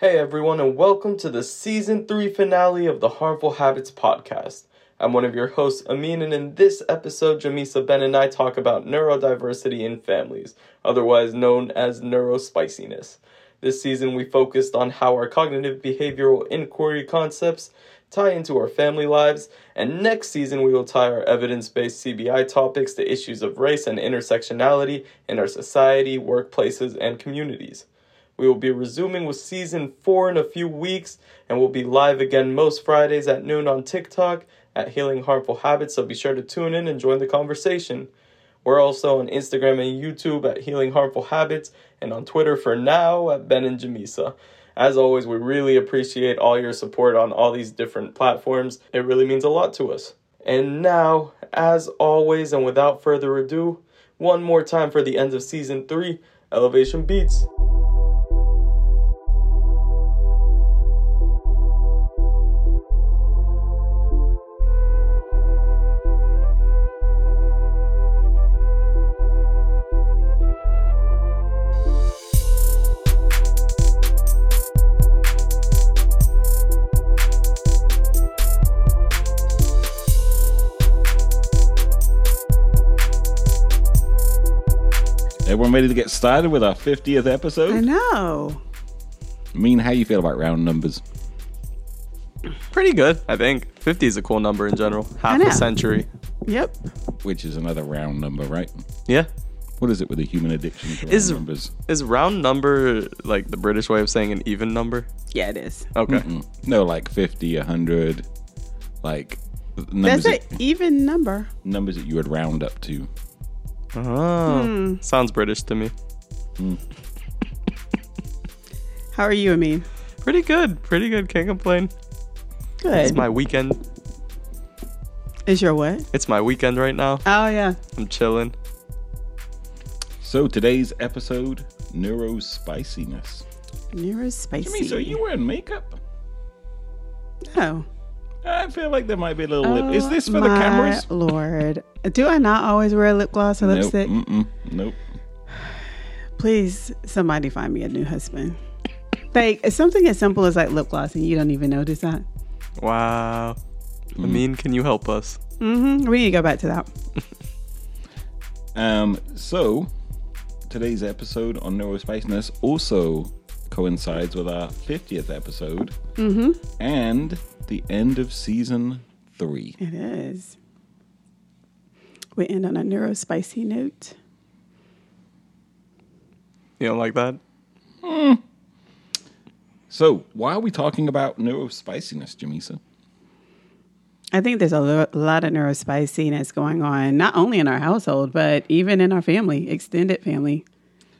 Hey everyone, and welcome to the season three finale of the Harmful Habits podcast. I'm one of your hosts, Amin, and in this episode, Jamesa Ben and I talk about neurodiversity in families, otherwise known as neurospiciness. This season, we focused on how our cognitive behavioral inquiry concepts tie into our family lives, and next season, we will tie our evidence based CBI topics to issues of race and intersectionality in our society, workplaces, and communities. We will be resuming with season four in a few weeks, and we'll be live again most Fridays at noon on TikTok at Healing Harmful Habits, so be sure to tune in and join the conversation. We're also on Instagram and YouTube at Healing Harmful Habits, and on Twitter for now at Ben and Jamesa. As always, we really appreciate all your support on all these different platforms. It really means a lot to us. And now, as always, and without further ado, one more time for the end of season three Elevation Beats. Everyone ready to get started with our 50th episode? I know. I mean, how you feel about round numbers? Pretty good, I think. 50 is a cool number in general. Half know. a century. Yep. Which is another round number, right? Yeah. What is it with the human addiction to round Is- numbers? Is round number like the British way of saying an even number? Yeah, it is. Okay. Mm. No, like 50, 100, like numbers That's that, an even number. numbers that you would round up to. Oh, sounds British to me. Hmm. How are you, Amin? Pretty good. Pretty good. Can't complain. Good. It's my weekend. Is your what? It's my weekend right now. Oh yeah. I'm chilling. So today's episode, neurospiciness. Neurospicy. I mean, so you wearing makeup? Oh. I feel like there might be a little lip. Is Oh, this for the my cameras? Lord, do I not always wear lip gloss or Nope. lipstick? Mm-mm. Nope. Please, somebody find me a new husband. Like something as simple as like lip gloss, and you don't even notice that. Wow. Amin, can you help us? Mm-hmm. We need to go back to that. Um, so today's episode on neurospiciness also coincides with our 50th episode and the end of season three. It is. We end on a neurospicy note. You don't like that? So, why are we talking about neurospiciness, Jamesa? I think there's a lo- lot of neurospiciness going on, not only in our household, but even in our family, extended family.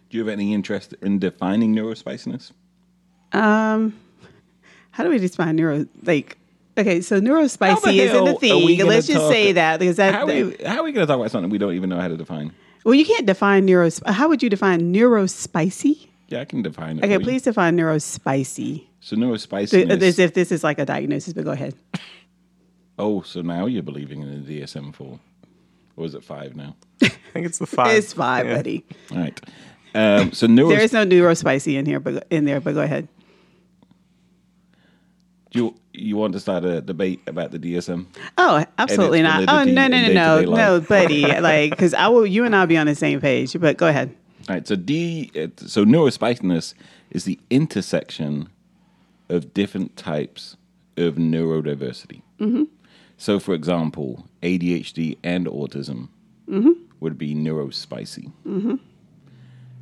Do you have any interest in defining neurospiciness? Um, how do we define neuro? Like, okay, so neurospicy isn't hell a thing. Let's just talk- say that because that. How are we, how are we going to talk about something we don't even know how to define? well, you can't define neuro. How would you define neurospicy? Yeah, I can define it. Okay, for you. please define neurospicy. So, neurospiciness. As if this is like a diagnosis, but go ahead. oh, so now you're believing in the DSM 4. Or is it 5 now? I think it's the five. It's five, Yeah. buddy. All right. Um, so, neuro- There is no neurospicy in here, but in there, but go ahead. Do you, you want to start a debate about the DSM? Oh, absolutely not. Oh no, no, no, no, no, buddy. Like, because I will, you and I'll be on the same page. But go ahead. All right. So D. So neurospiciness is the intersection of different types of neurodiversity. Mm-hmm. So, for example, ADHD and autism would be neurospicy. Mm-hmm.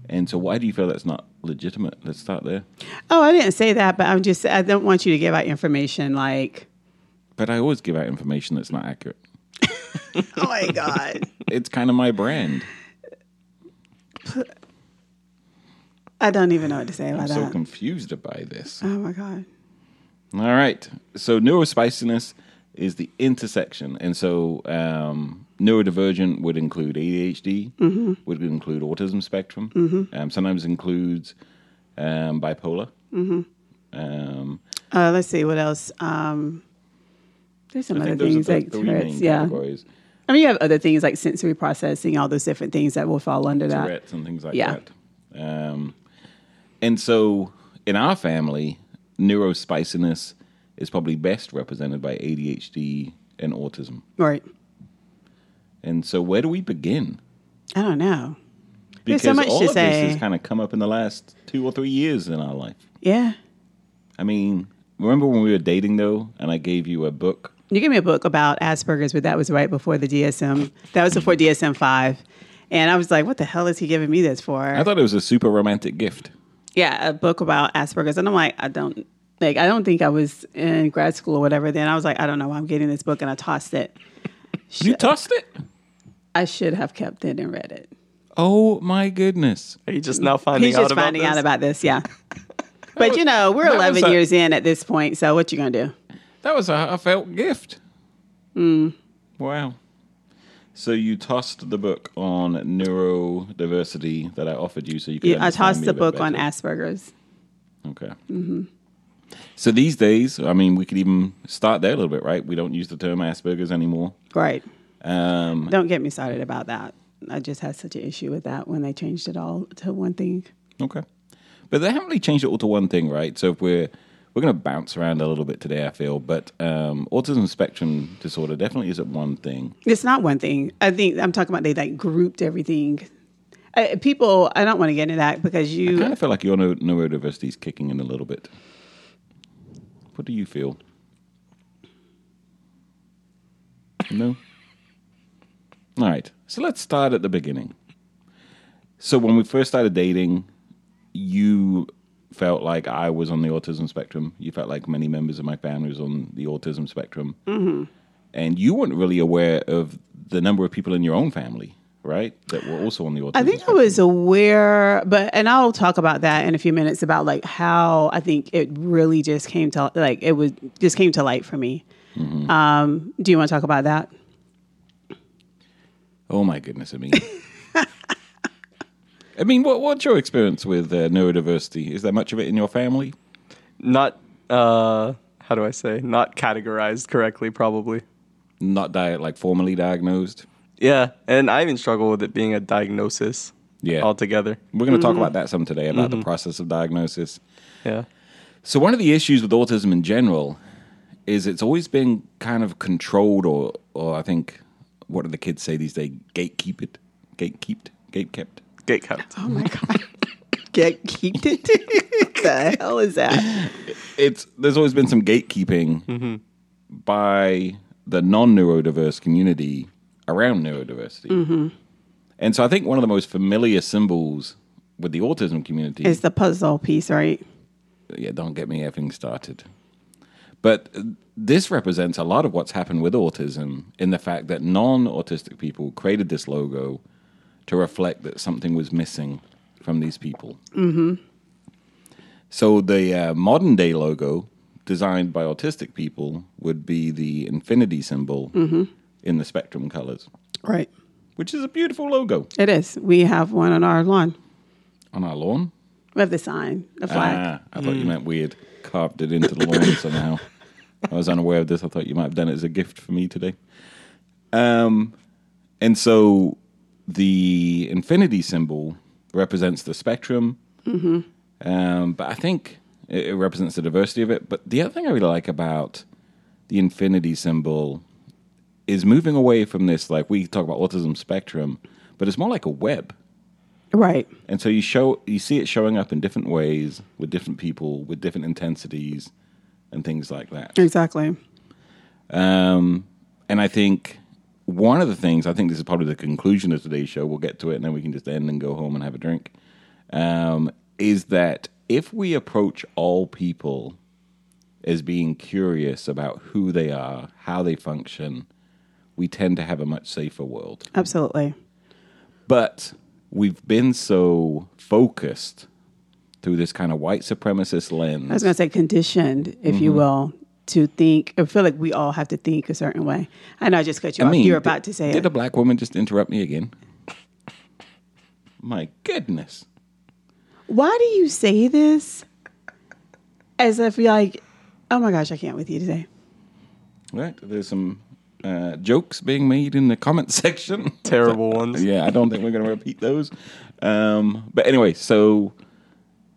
And so, why do you feel that's not legitimate? Let's start there. Oh, I didn't say that, but I'm just, I don't want you to give out information like, But I always give out information that's not accurate. oh my God. It's kind of my brand. I don't even know what to say about I'm so that. confused by this. oh my God. All right. So neurospiciness is the intersection, and so um, neurodivergent would include ADHD, Mm-hmm. would include autism spectrum, um, sometimes includes um, bipolar. Mm-hmm. Um, Uh, let's see what else. Um, there's some I other think those are things the like Tourette's. Yeah. categories. I mean, you have other things like sensory processing, all those different things that will fall under that. Tourette's and things like Yeah. that. Um, and so in our family, neurospiciness is probably best represented by ADHD and autism. Right. And so, where do we begin? I don't know. Because There's so much all to of this has kind of come up in the last two or three years in our life. Yeah. I mean, remember when we were dating though, and I gave you a book? You gave me a book about Asperger's, but that was right before the DSM. That was before DSM five, and I was like, "What the hell is he giving me this for?" I thought it was a super romantic gift. yeah, a book about Asperger's, and I'm like, I don't like, I don't think I was in grad school or whatever. Then I was like, I don't know, I'm getting this book, and I tossed it. You tossed it? I should have kept it and read it. Oh my goodness! Are you just now finding He's out just about finding this? out about this, yeah. But you know, we're that was 11 a- years in at this point, so what you gonna do? That was a heartfelt gift. Hmm. Wow. So you tossed the book on neurodiversity that I offered you, so you could. Yeah, I understand tossed me the a bit book on better. Asperger's. Okay. Mm-hmm. So these days, I mean, we could even start there a little bit, right? We don't use the term Asperger's anymore. Right. Um, Don't get me started about that. I just had such an issue with that when they changed it all to one thing. Okay. But they haven't really changed it all to one thing, right? So if we're we're going to bounce around a little bit today, I feel, but um, autism spectrum disorder definitely isn't one thing. It's not one thing. I think I'm talking about they like grouped everything. Uh, people, I don't want to get into that because I you. kind of feel like your neu- neurodiversity is kicking in a little bit. What do you feel? No. All right. So let's start at the beginning. So when we first started dating, you felt like I was on the autism spectrum. You felt like many members of my family was on the autism spectrum, mm-hmm. and you weren't really aware of the number of people in your own family, right, that were also on the autism. I think I was aware, but and I'll talk about that in a few minutes about like how I think it really just came to like it was just came to light for me. Mm-hmm. Um, do you want to talk about that? Oh my goodness, I mean. I mean, what, what's your experience with uh, neurodiversity? Is there much of it in your family? Not, uh, how do I say? Not categorized correctly, probably. Not di- like formally diagnosed? Yeah, and I even struggle with it being a diagnosis Yeah. altogether. We're going to talk mm-hmm. about that some today, about the mm-hmm. process of diagnosis. Yeah. So, one of the issues with autism in general is it's always been kind of controlled, or, or I think, what do the kids say these days? Gatekeep it? Gatekept? Gatekept? Gate kept. Oh my god! Get keep it. the hell is that? it's there's always been some gatekeeping mm-hmm. by the non-neurodiverse community around neurodiversity. And so I think one of the most familiar symbols with the autism community is the puzzle piece, right? yeah, don't get me effing started. But this represents a lot of what's happened with autism in the fact that non-autistic people created this logo to reflect that something was missing from these people. Mm-hmm. So the uh, modern day logo, designed by autistic people, would be the infinity symbol in the spectrum colors, Right. which is a beautiful logo It is. We have one on our lawn. on our lawn. We have the sign, the flag. Ah, I thought you meant we had carved it into the lawn somehow. I was unaware of this. I thought you might have done it as a gift for me today. Um, and so the infinity symbol represents the spectrum. Hmm. Um, but I think it, it represents the diversity of it. But the other thing I really like about the infinity symbol is moving away from this, like we talk about autism spectrum, but it's more like a web. Right. And so you show you see it showing up in different ways with different people with different intensities and things like that. Exactly. Um, and I think one of the things I think this is probably the conclusion of today's show. We'll get to it and then we can just end and go home and have a drink. Um, is that if we approach all people as being curious about who they are, how they function, we tend to have a much safer world. Absolutely. But we've been so focused through this kind of white supremacist lens. I was going to say conditioned, if you Mm-hmm. will, to think. I feel like we all have to think a certain way. I know I just cut you off. you were about did- to say Did it. a black woman just interrupt me again? My goodness. Why do you say this as if you're like, oh my gosh, I can't with you today? Right. There's some uh, jokes being made in the comment section. Terrible ones. yeah, I don't think we're going to repeat those. Um, but anyway, so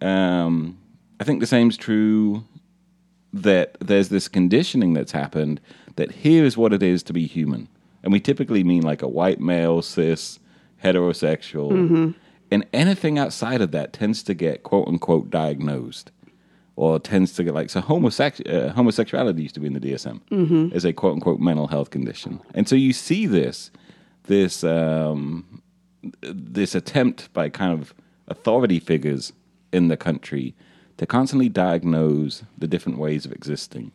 um, I think the same's true that there's this conditioning that's happened that here's what it is to be human. And we typically mean like a white male, cis, heterosexual. And anything outside of that tends to get quote unquote diagnosed or tends to get like, so homosex- uh, homosexuality used to be in the DSM as a quote unquote mental health condition. And so you see this, this, um, this attempt by kind of authority figures in the country to constantly diagnose the different ways of existing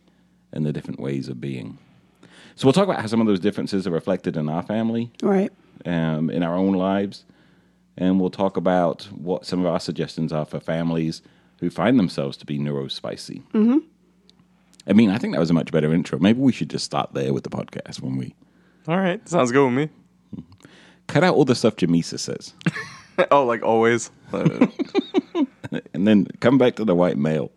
and the different ways of being. So we'll talk about how some of those differences are reflected in our family, Right. um, in our own lives, and we'll talk about what some of our suggestions are for families who find themselves to be neurospicy. Mm-hmm. I mean, I think that was a much better intro. Maybe we should just start there with the podcast when we All right, sounds good with me. cut out all the stuff Jamesa says, oh, like always. And then come back to the white male.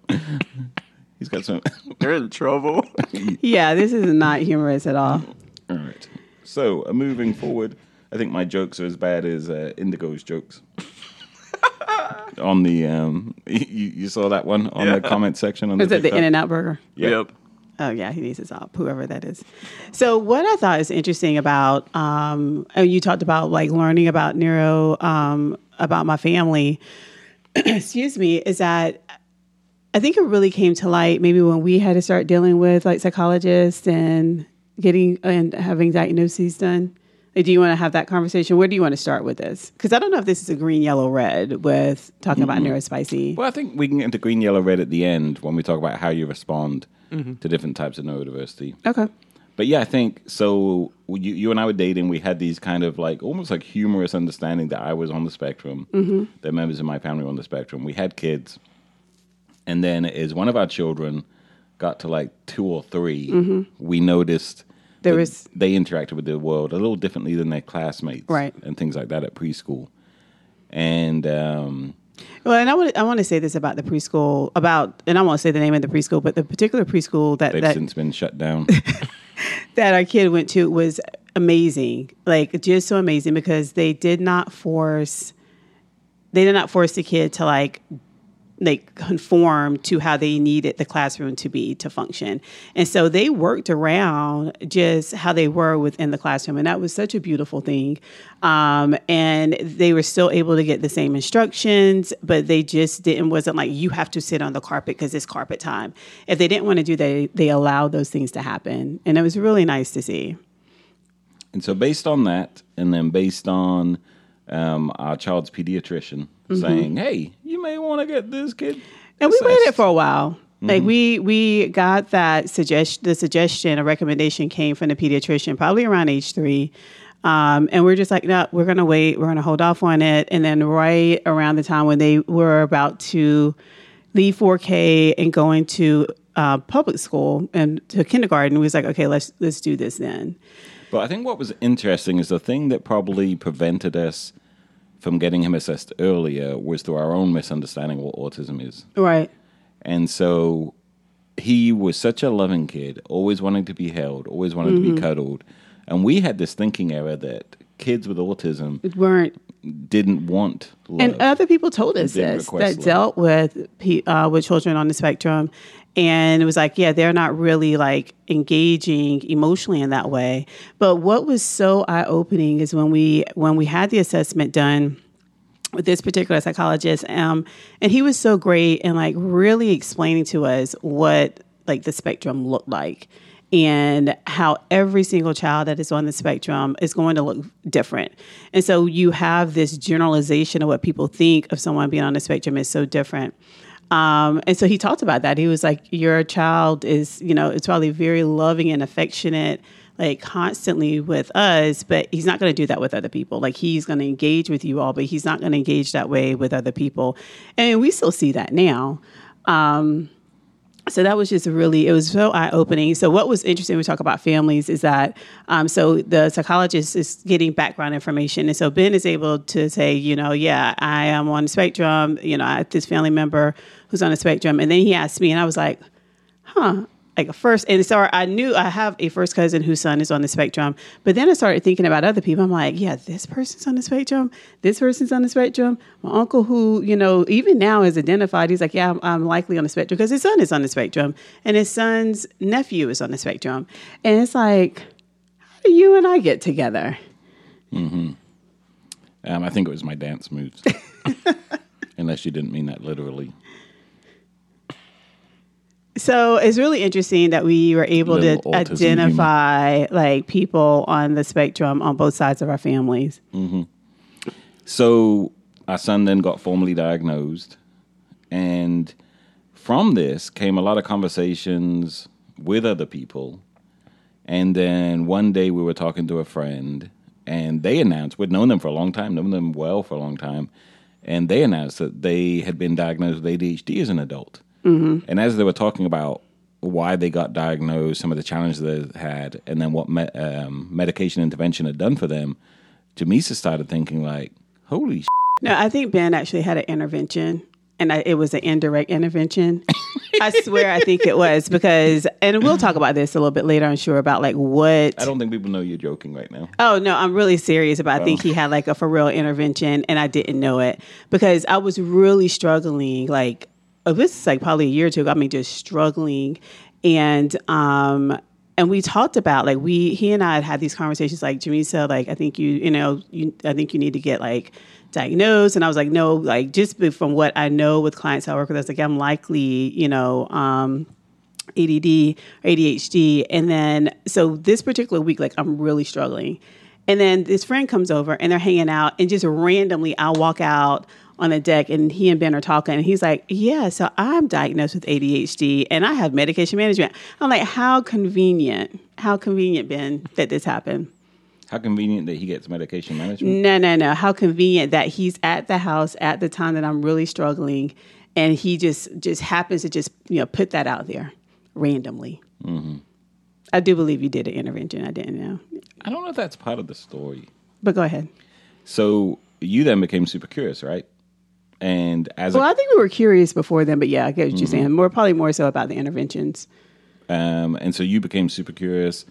He's got some. You're in trouble. Yeah, this is not humorous at all. All right. So, uh, moving forward, I think my jokes are as bad as uh, Indigo's jokes. On the um, you, you saw that one on the comment section on Was the it the In and Out Burger? Yep. Yep. Oh yeah, he needs his stop. Whoever that is. So what I thought is interesting about um, oh, you talked about like learning about neuro um, about my family. excuse me, is that I think it really came to light maybe when we had to start dealing with like psychologists and getting and having diagnoses done. Like, do you want to have that conversation? Where do you want to start with this? Because I don't know if this is a green, yellow, red with talking about mm-hmm. neurospicy. Well, I think we can get into green, yellow, red at the end when we talk about how you respond mm-hmm. to different types of neurodiversity. Okay. But yeah, I think so. You, you and I were dating. We had these kind of like almost like humorous understanding that I was on the spectrum, mm-hmm. that members of my family were on the spectrum. We had kids, and then as one of our children got to like two or 3 we noticed There was- they interacted with the world a little differently than their classmates, Right. and things like that at preschool. And um, Well, and I want I want to say this about the preschool about, and I won't say the name of the preschool, but the particular preschool that they've that, since been shut down. that our kid went to was amazing, like just so amazing because they did not force, they did not force the kid to like like conform to how they needed the classroom to be to function. And so they worked around just how they were within the classroom. And that was such a beautiful thing. Um, and they were still able to get the same instructions, but they just didn't, wasn't like, you have to sit on the carpet because it's carpet time. If they didn't want to do that, they allowed those things to happen. And it was really nice to see. And so, based on that, and then based on um, our child's pediatrician saying, "Hey, you may want to get this kid," And we waited for a while. Like we we got that suggest the suggestion, a recommendation came from the pediatrician probably around age three. Um, and we're just like, no, we're gonna wait, we're gonna hold off on it. And then right around the time when they were about to leave 4K and go into uh, public school and to kindergarten, we was like, okay, let's let's do this then. But I think what was interesting is the thing that probably prevented us from getting him assessed earlier was through our own misunderstanding of what autism is. Right. And so he was such a loving kid, always wanting to be held, always wanted to be mm-hmm. cuddled. And we had this thinking error that kids with autism It weren't didn't want love. And other people told us this that love. dealt with uh, with children on the spectrum, and it was like, yeah, they're not really like engaging emotionally in that way. But what was so eye opening is when we when we had the assessment done with this particular psychologist, um, and he was so great and like really explaining to us what like the spectrum looked like and how every single child that is on the spectrum is going to look different. And so you have this generalization of what people think of someone being on the spectrum is so different. Um, and so he talked about that. He was like, Your child is, you know, it's probably very loving and affectionate, like constantly with us, but he's not going to do that with other people. Like he's going to engage with you all, but he's not going to engage that way with other people. And we still see that now. Um, so that was just really it was so eye opening. So what was interesting we talk about families is that um, so the psychologist is getting background information, and so Ben is able to say, you know, yeah, I am on the spectrum. You know, I have this family member who's on the spectrum, and then he asked me, and I was like, huh. Like a first, and so I knew I have a first cousin whose son is on the spectrum. But then I started thinking about other people. I'm like, yeah, this person's on the spectrum. This person's on the spectrum. My uncle, who you know, even now is identified. He's like, yeah, I'm, I'm likely on the spectrum because his son is on the spectrum, and his son's nephew is on the spectrum. And it's like, how do you and I get together? Hmm. Um, I think it was my dance moves. Unless you didn't mean that literally. So it's really interesting that we were able to Little identify like people on the spectrum on both sides of our families. Mm-hmm. So our son then got formally diagnosed, and from this came a lot of conversations with other people. And then one day we were talking to a friend, and they announced we'd known them for a long time, known them well for a long time, and they announced that they had been diagnosed with ADHD as an adult. Mm-hmm. And as they were talking about why they got diagnosed, some of the challenges they had, and then what me- um, medication intervention had done for them, Jamesa started thinking like, "Holy Sh-. No, I think Ben actually had an intervention, and I, it was an indirect intervention. I swear, I think it was because, and we'll talk about this a little bit later. I'm sure about like what. I don't think people know you're joking right now. Oh no, I'm really serious about. I think he had like a for real intervention, and I didn't know it because I was really struggling. Like oh, this is like probably a year or two ago. I mean, just struggling, and um, and we talked about like we he and I had had these conversations. Like Jamesa, like I think you you know you I think you need to get like diagnosed and i was like no like just from what i know with clients i work with i was like i'm likely you know um ADD or ADHD. And then, so this particular week, like I'm really struggling. And then this friend comes over and they're hanging out, and just randomly, I'll walk out on the deck and he and Ben are talking. And he's like, Yeah, so I'm diagnosed with ADHD and I have medication management. I'm like, How convenient. How convenient, Ben, that this happened. How convenient that he gets medication management. No, no, no. How convenient that he's at the house at the time that I'm really struggling, and he just just happens to just you know put that out there randomly. Mm-hmm. I do believe you did an intervention. I didn't know, I don't know if that's part of the story. but go ahead. So you then became super curious, right? And as Well, a, I think we were curious before then, but yeah, I get what you're saying. More probably more so about the interventions. um, and so you became super curious.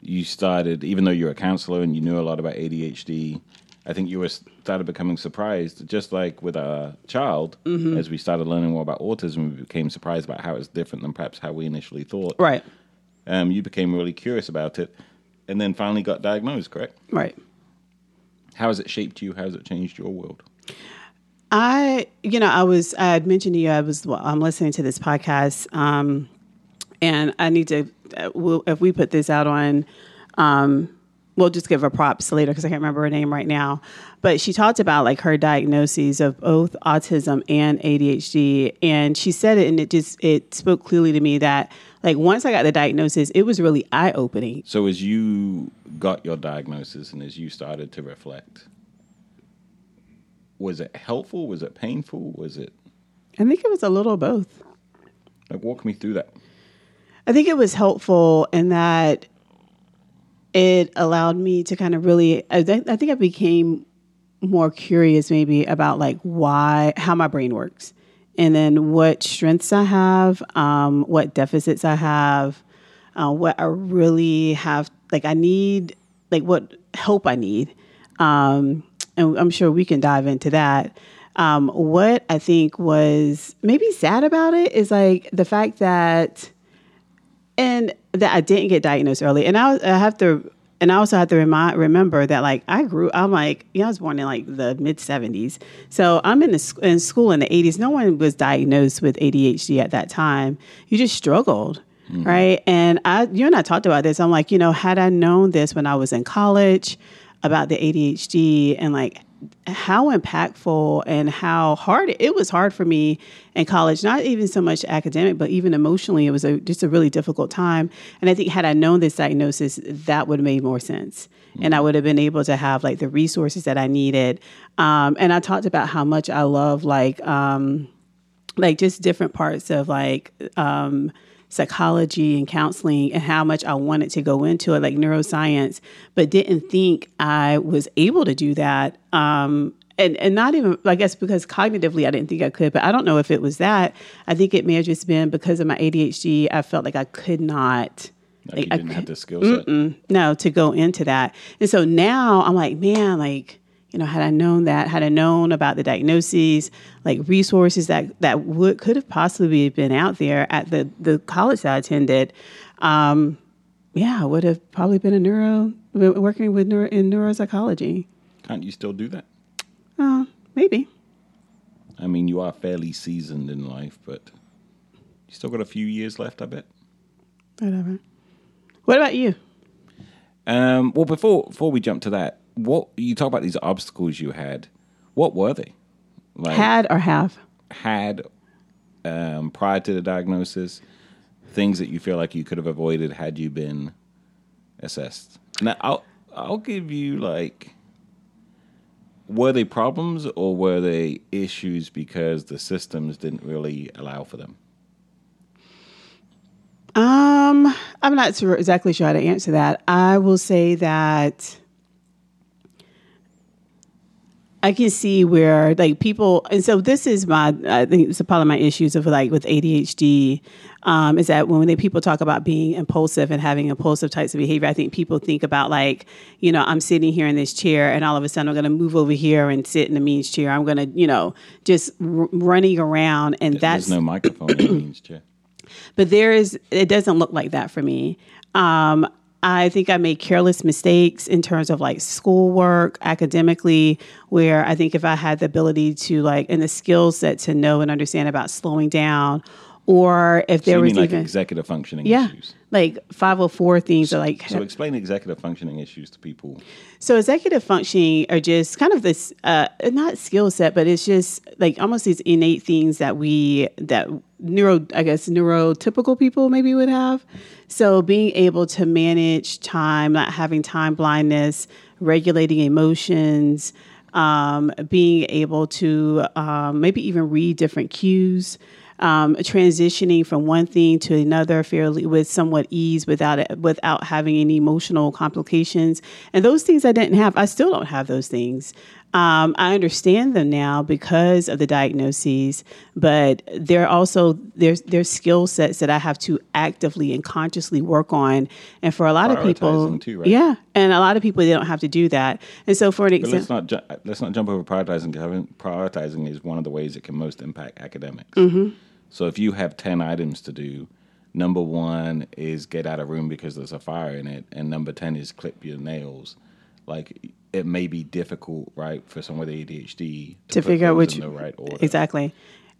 You started, even though you're a counselor and you knew a lot about ADHD. I think you were started becoming surprised, just like with a child, as we started learning more about autism. We became surprised about how it's different than perhaps how we initially thought. Right. Um, you became really curious about it, and then finally got diagnosed. Correct? Right. How has it shaped you? How has it changed your world? I, you know, I was, I had mentioned to you, I was, well, I'm listening to this podcast, um, and I need to, uh, we'll, if we put this out on, um, we'll just give her props later because I can't remember her name right now. But she talked about like her diagnoses of both autism and ADHD, and she said it, and it just it spoke clearly to me that like once I got the diagnosis, it was really eye opening. So as you got your diagnosis and as you started to reflect, was it helpful? Was it painful? Was it I think it was a little both. like walk me through that? I think it was helpful in that it allowed me to kind of really. I, think- I think I became more curious, maybe about like why, how my brain works, and then what strengths I have, um, what deficits I have, uh, what I really have. Like I need, like what help I need, um, and I'm sure we can dive into that. Um, what I think was maybe sad about it is like the fact that and that I didn't get diagnosed early. And I, I have to, and I also have to remind, remember that like I grew, I'm like, yeah, I was born in like the mid 70s. So I'm in, the, in school in the 80s. No one was diagnosed with ADHD at that time. You just struggled. Right. And I, you and I talked about this. I'm like, you know, had I known this when I was in college about the ADHD and like how impactful and how hard it was hard for me in college not even so much academic but even emotionally it was a, just a really difficult time. And i think had i known this diagnosis that would have made more sense. And i would have been able to have like the resources that i needed. Um, and i talked about how much i love like um, like just different parts of like um, psychology and counseling and how much I wanted to go into it, like neuroscience, but didn't think I was able to do that. Um, and and not even I guess because cognitively I didn't think I could, but I don't know if it was that. I think it may have just been because of my ADHD. I felt like I could not. Like you I didn't have could- the skill set. no to go into that and so now i'm like man like you know had i known that had i known about the diagnoses like resources that that would could have possibly been out there at the the college that i attended um yeah i would have probably been a neuro working with neuro in neuropsychology Can't you still do that? uh, maybe I mean, you are fairly seasoned in life, but you still got a few years left, I bet. whatever what about you Um, well, before before we jump to that, what you talk about these obstacles you had? What were they? Like had or have had um, prior to the diagnosis, things that you feel like you could have avoided had you been assessed. Now, I'll I'll give you like, were they problems or were they issues because the systems didn't really allow for them? Um, I'm not exactly sure how to answer that. I will say that I can see where like people, and so this is my, I think it's a part of my issues of like with ADHD, um, is that when they people talk about being impulsive and having impulsive types of behavior, I think people think about like, you know, I'm sitting here in this chair and all of a sudden I'm going to move over here and sit in the means chair. I'm going to, you know, just r- running around and that's There's no microphone in the means chair. but there is it doesn't look like that for me um, i think i made careless mistakes in terms of like schoolwork academically where i think if i had the ability to like and the skill set to know and understand about slowing down or if So there you was like even executive functioning yeah issues? like 504 things are like So explain executive functioning issues to people. so executive functioning are just kind of this uh, not skill set, but it's just like almost these innate things that we that neuro I guess neurotypical people maybe would have. So being able to manage time, not having time blindness, regulating emotions, um, being able to um, maybe even read different cues um, transitioning from one thing to another fairly with somewhat ease without it, without having any emotional complications. And those things I didn't have. I still don't have those things. Um, I understand them now because of the diagnoses, but there are also there's there's skill sets that I have to actively and consciously work on. And for a lot of people, too, right? yeah, and a lot of people they don't have to do that. And so for an But let's not ju- let's not jump over prioritizing. Prioritizing is one of the ways it can most impact academics. Mm-hmm. So if you have ten items to do, number one is get out of room because there's a fire in it, and number ten is clip your nails. Like it may be difficult, right, for someone with ADHD to put figure out which in the right order. exactly.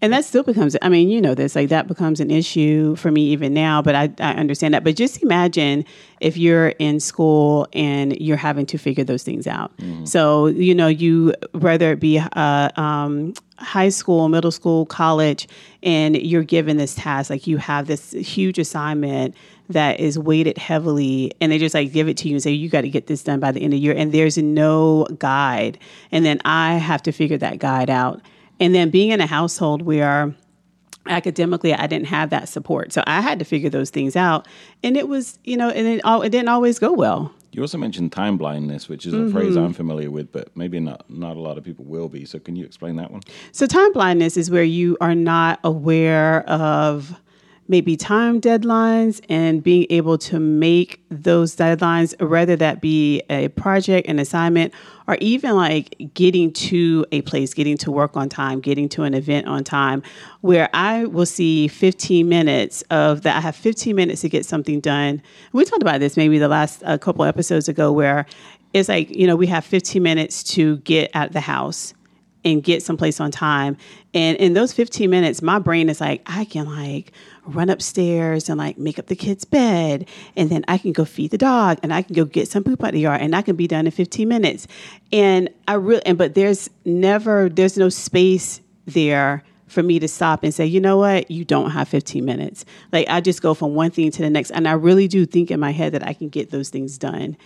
And that still becomes i mean you know this like that becomes an issue for me even now but I, I understand that. But just imagine if you're in school and you're having to figure those things out. So you know you whether it be uh, um, high school middle school college and you're given this task like you have this huge assignment that is weighted heavily and they just like give it to you and say you got to get this done by the end of the year and there's no guide and then i have to figure that guide out and then being in a household where academically I didn't have that support. So I had to figure those things out. And it was, you know, and it, all, it didn't always go well. You also mentioned time blindness, which is a Mm-hmm. phrase I'm familiar with, but maybe not not a lot of people will be. So can you explain that one? So time blindness is where you are not aware of maybe time deadlines and being able to make those deadlines, whether that be a project, an assignment, or even like getting to a place, getting to work on time, getting to an event on time, where I will see 15 minutes of that. I have 15 minutes to get something done. We talked about this maybe the last a couple episodes ago, where it's like, you know, we have 15 minutes to get of the house and get someplace on time. And in those 15 minutes, my brain is like, I can like run upstairs and like make up the kid's bed. And then I can go feed the dog and I can go get some poop out of the yard and I can be done in 15 minutes. And I really, and but there's never, there's no space there for me to stop and say, you know what, you don't have 15 minutes. Like I just go from one thing to the next. And I really do think in my head that I can get those things done.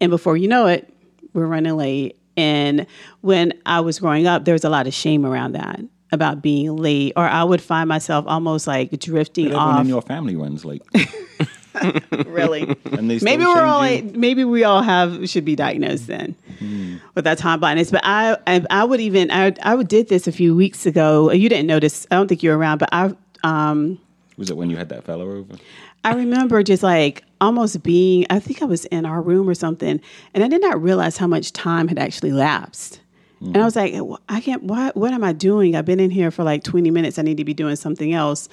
And before you know it, we're running late. And when I was growing up, there was a lot of shame around that about being late, or I would find myself almost like drifting Everyone off. in your family runs late. really. And they Maybe we're all like, maybe we all have should be diagnosed then with that time blindness. But I, I I would even I I did this a few weeks ago. You didn't notice. I don't think you were around, but I um Was it when you had that fellow over? I remember just like almost being, I think I was in our room or something, and I did not realize how much time had actually lapsed. And I was like, I can't, why, what am I doing? I've been in here for like 20 minutes. I need to be doing something else.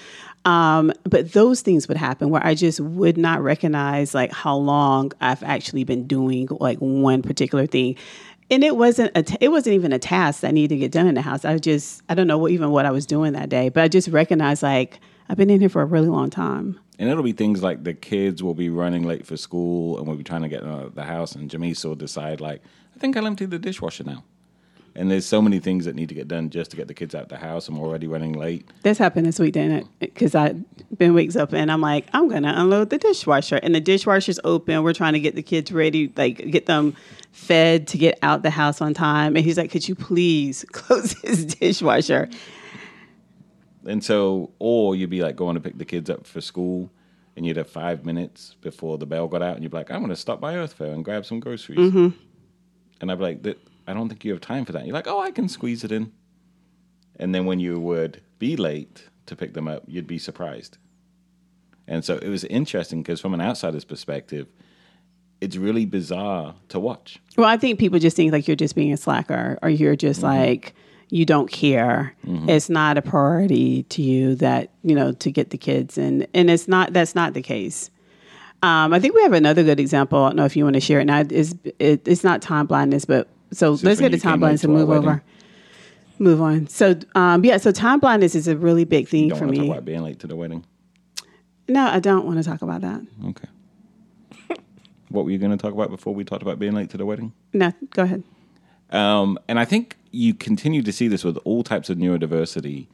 Um, but those things would happen where I just would not recognize like how long I've actually been doing like one particular thing. And it wasn't a, t- it wasn't even a task that needed to get done in the house. I just, I don't know what, even what I was doing that day, but I just recognized like I've been in here for a really long time. And it'll be things like the kids will be running late for school and we'll be trying to get out of the house and Jamesa will decide like, I think I'll empty the dishwasher now. And there's so many things that need to get done just to get the kids out the house. I'm already running late. This happened this week, didn't it? Because I've been wakes up and I'm like, I'm gonna unload the dishwasher, and the dishwasher's open. We're trying to get the kids ready, like get them fed to get out the house on time. And he's like, Could you please close his dishwasher? And so, or you'd be like going to pick the kids up for school and you'd have five minutes before the bell got out and you'd be like, I'm going to stop by Earth Fare and grab some groceries. Mm-hmm. And I'd be like, "That- I don't think you have time for that. You're like, oh, I can squeeze it in. And then when you would be late to pick them up, you'd be surprised. And so it was interesting because from an outsider's perspective, it's really bizarre to watch. Well, I think people just think like you're just being a slacker, or you're just Mm-hmm. like you don't care. It's not a priority to you that you know to get the kids, and and it's not. That's not the case. Um, I think we have another good example. I don't know if you want to share it now. It's it, it's not time blindness, but so this let's get to you time blindness and to move over. Move on. So um, yeah, so time blindness is a really big thing for want to me. talk about being late to the wedding. No, I don't want to talk about that. Okay. what were you going to talk about before we talked about being late to the wedding? No, go ahead. Um, and I think you continue to see this with all types of neurodiversity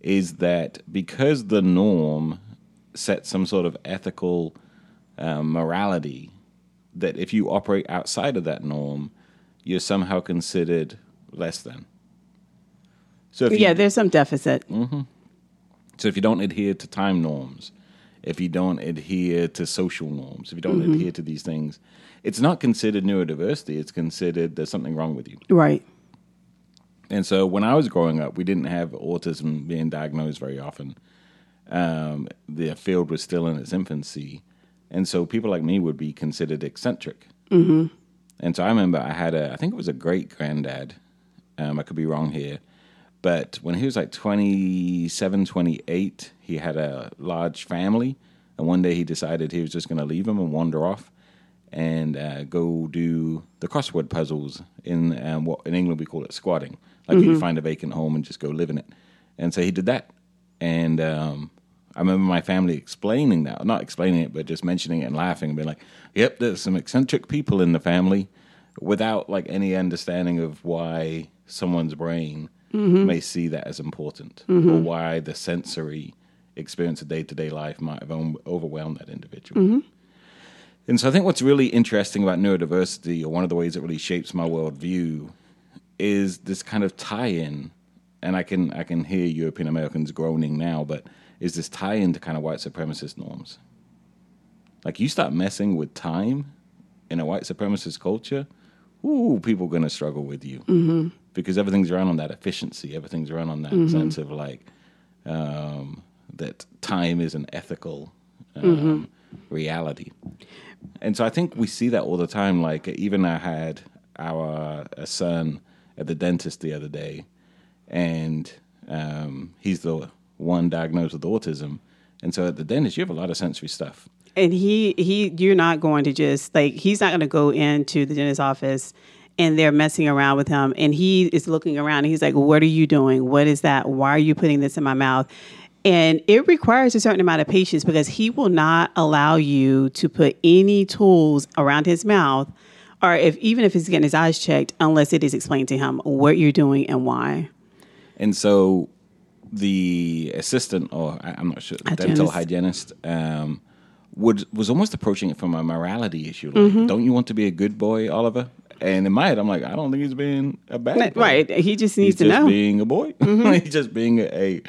is that because the norm sets some sort of ethical um, morality, that if you operate outside of that norm, you're somehow considered less than. So if you, Yeah, there's some deficit. so if you don't adhere to time norms, if you don't adhere to social norms, if you don't adhere to these things, it's not considered neurodiversity. It's considered there's something wrong with you. Right. And so when I was growing up, we didn't have autism being diagnosed very often. Um, the field was still in its infancy. And so people like me would be considered eccentric. Mm-hmm. And so I remember I had a, I think it was a great granddad. Um, I could be wrong here. But when he was like 27, 28, he had a large family. And one day he decided he was just going to leave them and wander off and uh, go do the crossword puzzles in um, what in England we call it squatting. Like you find a vacant home and just go live in it. And so he did that. And um, I remember my family explaining that, not explaining it, but just mentioning it and laughing and being like, "Yep, there's some eccentric people in the family," without like any understanding of why someone's brain mm-hmm. may see that as important mm-hmm. or why the sensory experience of day to day life might have overwhelmed that individual. Mm-hmm. And so I think what's really interesting about neurodiversity, or one of the ways it really shapes my worldview, is this kind of tie-in. And I can I can hear European Americans groaning now, but is this tie into kind of white supremacist norms? Like you start messing with time in a white supremacist culture, ooh, people are gonna struggle with you mm-hmm. because everything's run on that efficiency. Everything's run on that sense of like um, that time is an ethical um, reality. And so I think we see that all the time. Like even I had our a son at the dentist the other day, and um, he's the one diagnosed with autism. And so at the dentist, you have a lot of sensory stuff. and he he you're not going to just like he's not going to go into the dentist's office and they're messing around with him and he is looking around and he's like what are you doing what is that why are you putting this in my mouth and it requires a certain amount of patience because he will not allow you to put any tools around his mouth or if even if he's getting his eyes checked unless it is explained to him what you're doing and why And so the assistant, or I- I'm not sure, the dental hygienist, um, would was almost approaching it from a morality issue. Like, Mm-hmm. don't you want to be a good boy, Oliver? And in my head, I'm like, I don't think he's being a bad boy. right he just needs He's to just know Mm-hmm. being a boy. he's just being a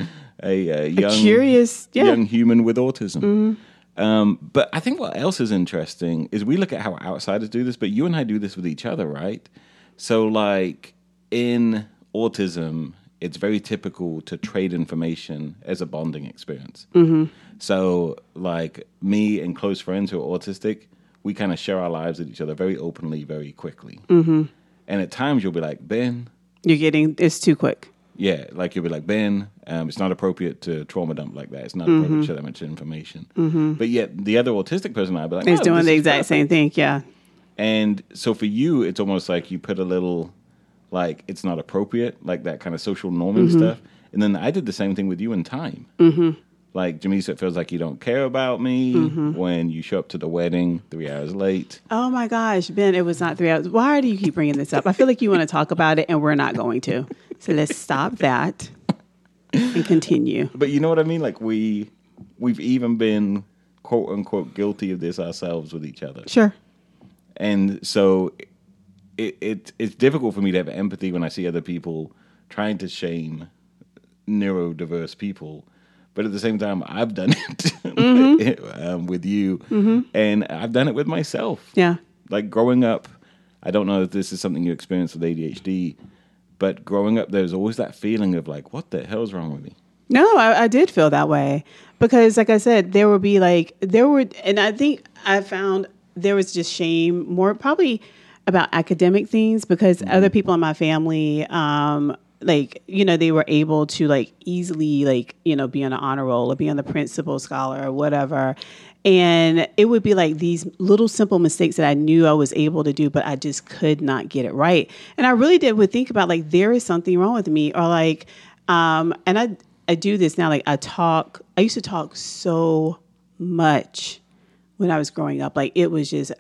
a, a young curious- yeah. Mm-hmm. young human with autism. Um, but I think what else is interesting is we look at how outsiders do this, but you and I do this with each other, right? So, like in autism, it's very typical to trade information as a bonding experience. Mm-hmm. So, like me and close friends who are autistic, we kind of share our lives with each other very openly, very quickly. Mm-hmm. And at times you'll be like, Ben, You're getting it's too quick. yeah, like you'll be like, Ben, um, it's not appropriate to trauma dump like that. It's not appropriate to share that much information. But yet the other autistic person, I'd be like, "Oh, doing the exact perfect." same thing. Yeah. And so for you, it's almost like you put a little, like it's not appropriate, like that kind of social norming stuff. And then I did the same thing with you in time. Mm-hmm. Like Jamesa, it feels like you don't care about me when you show up to the wedding three hours late. Oh my gosh, Ben, it was not three hours. Why do you keep bringing this up? I feel like you want to talk about it and we're not going to. So let's stop that and continue. But you know what I mean? Like we, we've even been quote unquote guilty of this ourselves with each other. Sure. and so it, it it's difficult for me to have empathy when I see other people trying to shame neurodiverse people, but at the same time, I've done it um, with you, and I've done it with myself. Yeah. Like growing up, I don't know if this is something you experience with ADHD, but growing up, there's always that feeling of like, what the hell's wrong with me? No, I, I did feel that way because, like I said, there would be like there were, and I think I found there was just shame more probably about academic things because other people in my family, um, like you know, they were able to like easily like you know be on an honor roll or be on the principal scholar or whatever. And it would be like these little simple mistakes that I knew I was able to do, but I just could not get it right. And I really did would think about like there is something wrong with me, or like, um, and I I do this now. Like I talk, I used to talk so much when I was growing up. Like it was just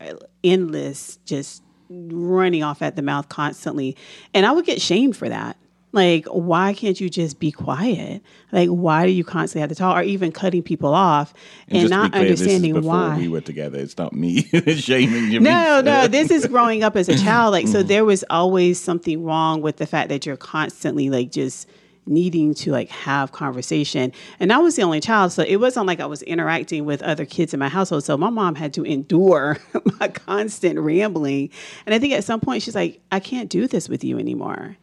endless, just running off at the mouth constantly. And I would get shamed for that. Like, why can't you just be quiet? Like, why do you constantly have to talk or even cutting people off and, to not clear, understanding this is before why? we were together. It's not me shaming you. No, no, this is growing up as a child. Like, so there was always something wrong with the fact that you're constantly like just needing to like have conversation. And I was the only child, so it wasn't like I was interacting with other kids in my household. So my mom had to endure my constant rambling. And I think at some point she's like, I can't do this with you anymore.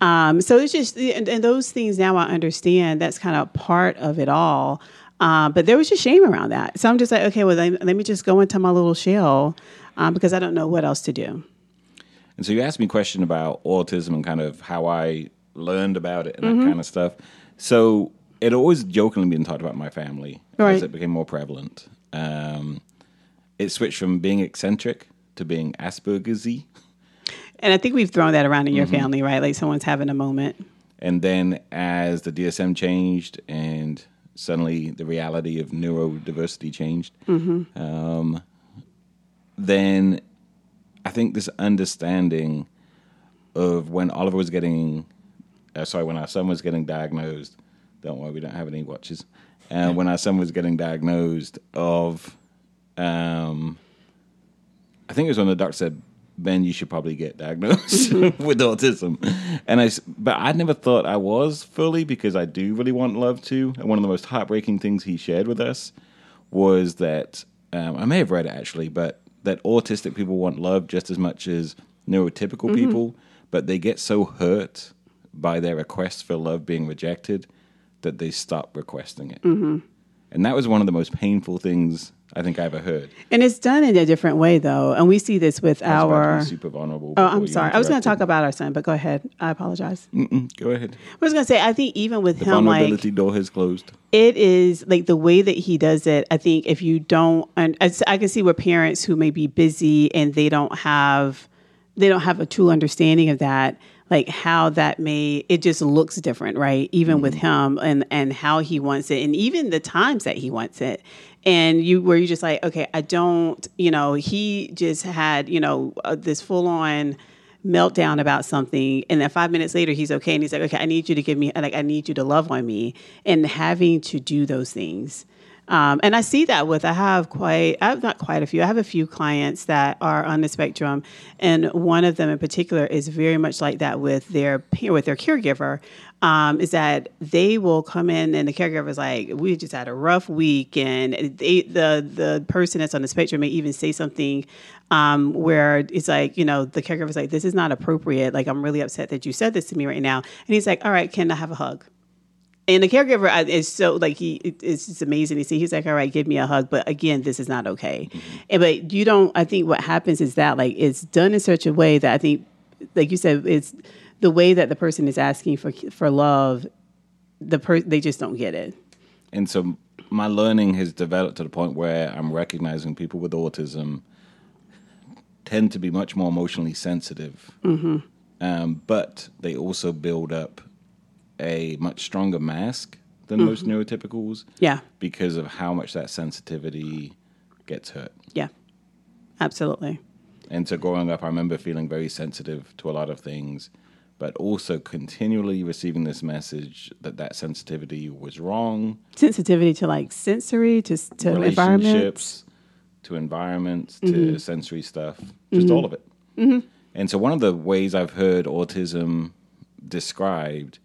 Um, so it's just, and, and those things now I understand that's kind of part of it all. Uh, but there was just shame around that. So I'm just like, okay, well, then, let me just go into my little shell um, because I don't know what else to do. And so you asked me a question about autism and kind of how I learned about it and Mm-hmm. that kind of stuff. So it always jokingly been talked about my family Right. as it became more prevalent. Um, it switched from being eccentric to being Asperger's-y. And I think we've thrown that around in your Mm-hmm. family, right? Like someone's having a moment. And then as the DSM changed and suddenly the reality of neurodiversity changed, um, then I think this understanding of when Oliver was getting, uh, sorry, when our son was getting diagnosed, don't worry, we don't have any watches. Uh, when our son was getting diagnosed of, um, I think it was when the doctor said, Ben, you should probably get diagnosed with autism. And I, but I never thought I was fully because I do really want love too. And one of the most heartbreaking things he shared with us was that um, I may have read it actually, but that autistic people want love just as much as neurotypical people, but they get so hurt by their requests for love being rejected that they stop requesting it. Mm-hmm. And that was one of the most painful things I think I ever heard. And it's done in a different way, though. And we see this with I was about to be our. super vulnerable. Oh, I'm sorry. I was going to talk about our son, but go ahead. I apologize. Mm-mm, go ahead. I was going to say, I think even with The him, like vulnerability door has closed. it is like the way that he does it. I think if you don't, and I can see where parents who may be busy and they don't have, they don't have a true understanding of that, like how that may, it just looks different, right? Even with him and and how he wants it, and even the times that he wants it, and you where you just like, okay, I don't, you know, he just had, you know, uh, this full on meltdown about something. And then five minutes later he's okay. And he's like okay i need you to give me like i need you to love on me. And having to do those things Um, and I see that with, I have quite, I have not quite a few, I have a few clients that are on the spectrum. And one of them in particular is very much like that with their, with their caregiver. Um, is that they will come in and the caregiver is like, we just had a rough week, and they, the the person that's on the spectrum may even say something um, where it's like, you know, the caregiver's like, this is not appropriate. Like, I'm really upset that you said this to me right now. And he's like, all right, can I have a hug? And the caregiver is so like he it's just amazing to see. He's like, all right, give me a hug, but again, this is not okay. Mm-hmm. And but you don't. I think what happens is that like it's done in such a way that I think, like you said, it's the way that the person is asking for for love. The per they just don't get it. And so my learning has developed to the point where I'm recognizing people with autism tend to be much more emotionally sensitive, mm-hmm. um, but they also build up a much stronger mask than mm-hmm. most neurotypicals. Yeah. Because of how much that sensitivity gets hurt. Yeah. Absolutely. And so growing up, I remember feeling very sensitive to a lot of things, but also continually receiving this message that that sensitivity was wrong. Sensitivity to like sensory, to, to environments. To environments, to mm-hmm. sensory stuff, just mm-hmm. all of it. Mm-hmm. And so one of the ways I've heard autism described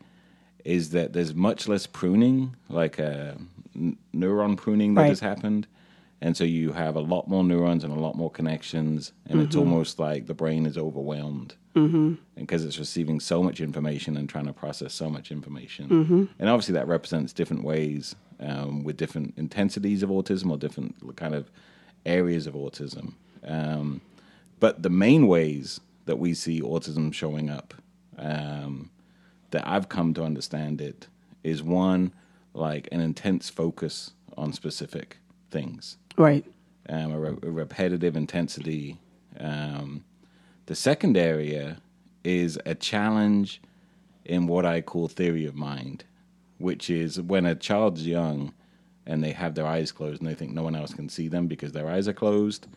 is that there's much less pruning, like a n- neuron pruning that right. has happened. And so you have a lot more neurons and a lot more connections, and mm-hmm. it's almost like the brain is overwhelmed mm-hmm. because it's receiving so much information and trying to process so much information. Mm-hmm. And obviously, that represents different ways um, with different intensities of autism or different kind of areas of autism. Um, but the main ways that we see autism showing up um, that I've come to understand it is one like an intense focus on specific things, right? Um, a, re- a, repetitive intensity. Um, the second area is a challenge in what I call theory of mind, which is when a child's young and they have their eyes closed and they think no one else can see them because their eyes are closed.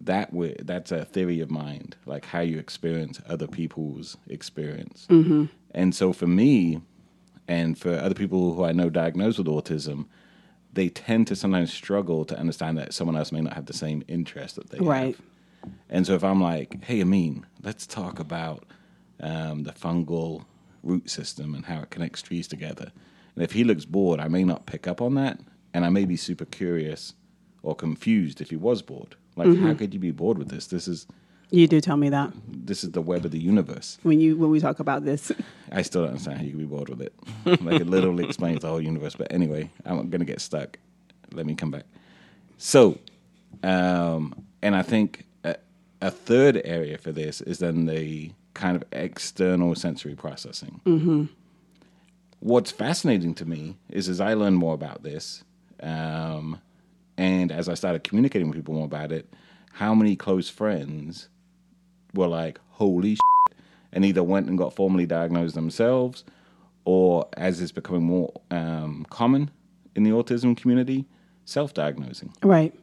That w- that's a theory of mind, like how you experience other people's experience. Mm-hmm. And so for me, and for other people who I know diagnosed with autism, they tend to sometimes struggle to understand that someone else may not have the same interest that they right. have. And so if I'm like, hey, Amin, let's talk about um, the fungal root system and how it connects trees together. And if he looks bored, I may not pick up on that. And I may be super curious or confused if he was bored. Like, mm-hmm. how could you be bored with this? This is you do tell me that. This is the web of the universe. When you when we talk about this. I still don't understand how you can be bored with it. like it literally explains the whole universe. But anyway, I'm gonna get stuck. Let me come back. So, um, and I think a, a, third area for this is then the kind of external sensory processing. Mm-hmm. What's fascinating to me is as I learn more about this, um, and as I started communicating with people more about it, how many close friends were like, holy shit, and either went and got formally diagnosed themselves, or as is becoming more um, common in the autism community, self diagnosing. Right.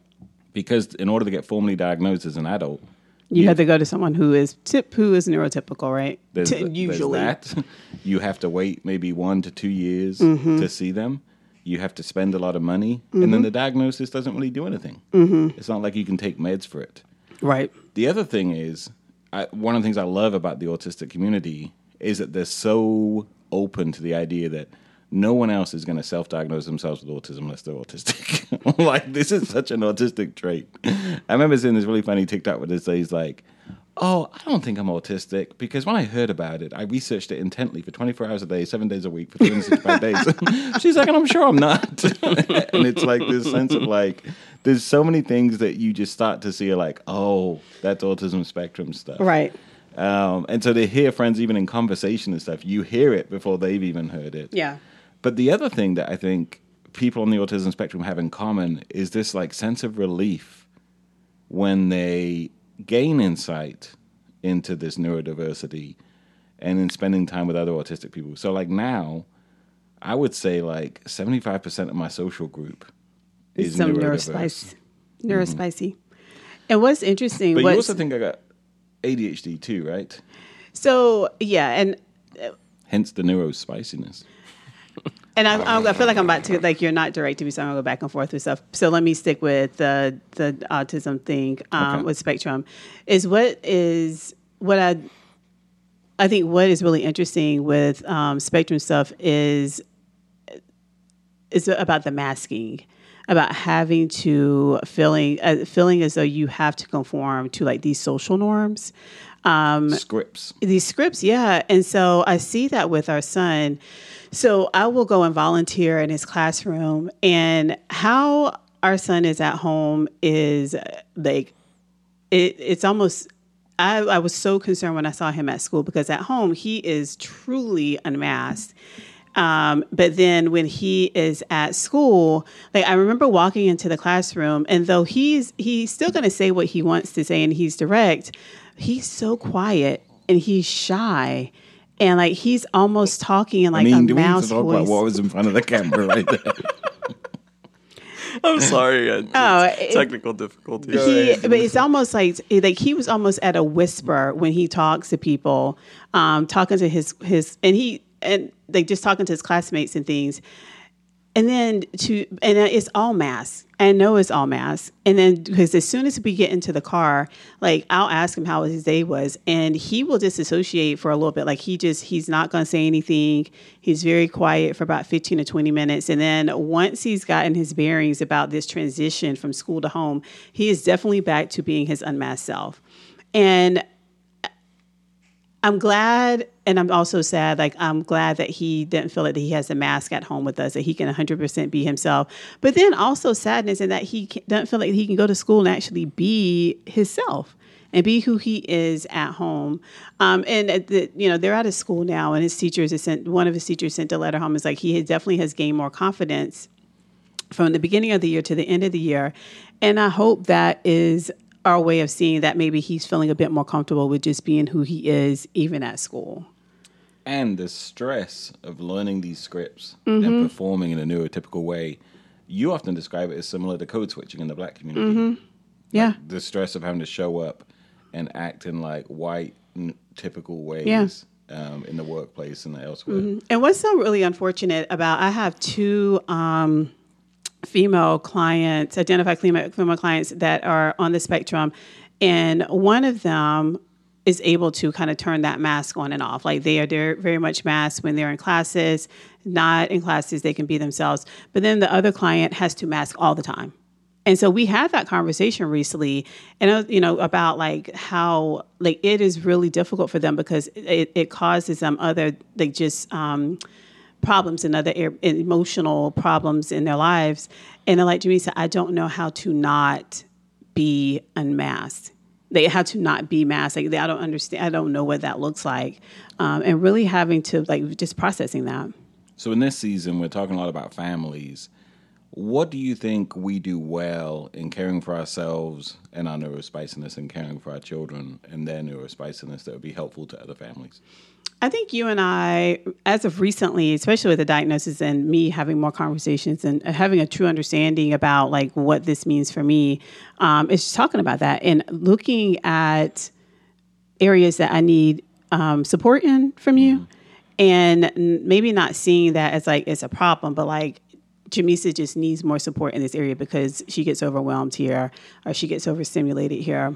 Because in order to get formally diagnosed as an adult, you, you have to go to someone who is tip who is neurotypical, right? There's, T- usually, there's that. you have to wait maybe one to two years mm-hmm. to see them. You have to spend a lot of money, mm-hmm. and then mm-hmm. the diagnosis doesn't really do anything. Mm-hmm. It's not like you can take meds for it. Right. The other thing is I, one of the things I love about the autistic community is that they're so open to the idea that no one else is going to self-diagnose themselves with autism unless they're autistic. like this is such an autistic trait. I remember seeing this really funny TikTok where it says like, "Oh, I don't think I'm autistic because when I heard about it, I researched it intently for 24 hours a day, seven days a week for 365 days." She's like, "And I'm sure I'm not." and it's like this sense of like there's so many things that you just start to see like, oh, that's autism spectrum stuff. Right. Um, and so to hear friends even in conversation and stuff, you hear it before they've even heard it. Yeah. But the other thing that I think people on the autism spectrum have in common is this like sense of relief when they gain insight into this neurodiversity and in spending time with other autistic people. So like now, I would say like 75% of my social group is some neurospicy. Neurospicy. Mm-hmm. And what's interesting, but you also think I got ADHD too, right? So yeah, and uh, hence the neurospiciness. And I, I feel like I'm about to like you're not directing me, so I'm gonna go back and forth with stuff. So let me stick with the the autism thing um, Okay. with spectrum. Is what is what I I think what is really interesting with um, spectrum stuff is is about the masking, about having to feeling uh, feeling as though you have to conform to like these social norms. Um, Scripts. these scripts, yeah. And so I see that with our son. So I will go and volunteer in his classroom, and how our son is at home is uh, like it, it's almost. I, I was so concerned when I saw him at school because at home he is truly unmasked. Um, but then when he is at school, like I remember walking into the classroom, and though he's he's still going to say what he wants to say, and he's direct, he's so quiet and he's shy, and like he's almost talking in like I mean, a do we need mouse to talk about voice. what was in front of the camera right there? I'm sorry. Oh, it's it- technical difficulties. he, but it's almost like like he was almost at a whisper when he talks to people, um, talking to his his and he and like just talking to his classmates and things. And then to and it's all mass. I know it's all mass. And then because as soon as we get into the car, like I'll ask him how his day was, and he will disassociate for a little bit. Like he just he's not going to say anything. He's very quiet for about fifteen to twenty minutes, and then once he's gotten his bearings about this transition from school to home, he is definitely back to being his unmasked self. And I'm glad, and I'm also sad. Like I'm glad that he didn't feel like that he has a mask at home with us, that he can 100% be himself. But then also sadness in that he can, doesn't feel like he can go to school and actually be himself and be who he is at home. Um, and the, you know they're out of school now, and his teachers sent one of his teachers sent a letter home. Is like he definitely has gained more confidence from the beginning of the year to the end of the year. And I hope that is our way of seeing that maybe he's feeling a bit more comfortable with just being who he is, even at school. and the stress of learning these scripts Mm-hmm. and performing in a neurotypical way, you often describe it as similar to code switching in the black community. Mm-hmm. Yeah. The stress of having to show up and act in like white, n- typical ways Yeah. Mm-hmm. um, in the workplace and elsewhere. And what's so really unfortunate about I have two um, female clients, identified female, female clients that are on the spectrum, and one of them is able to kind of turn that mask on and off. Like they are very much masked when they're in classes, not in classes they can be themselves. But then the other client has to mask all the time. And so we had that conversation recently, and uh, you know about like how like it is really difficult for them because it, it causes them other like just um, problems and other e- emotional problems in their lives. And they're like Jamesa, I don't know how to not be unmasked. They had to not be masked. Like I don't understand. I don't know what that looks like, um, and really having to like just processing that. So in this season, we're talking a lot about families. What do you think we do well in caring for ourselves and our neurospiciness and caring for our children and their neurospiciness that would be helpful to other families? I think you and I, as of recently, especially with the diagnosis and me having more conversations and having a true understanding about like what this means for me, um, is talking about that and looking at areas that I need um, support in from you, and n- maybe not seeing that as like it's a problem, but like Jamesa just needs more support in this area because she gets overwhelmed here or she gets overstimulated here.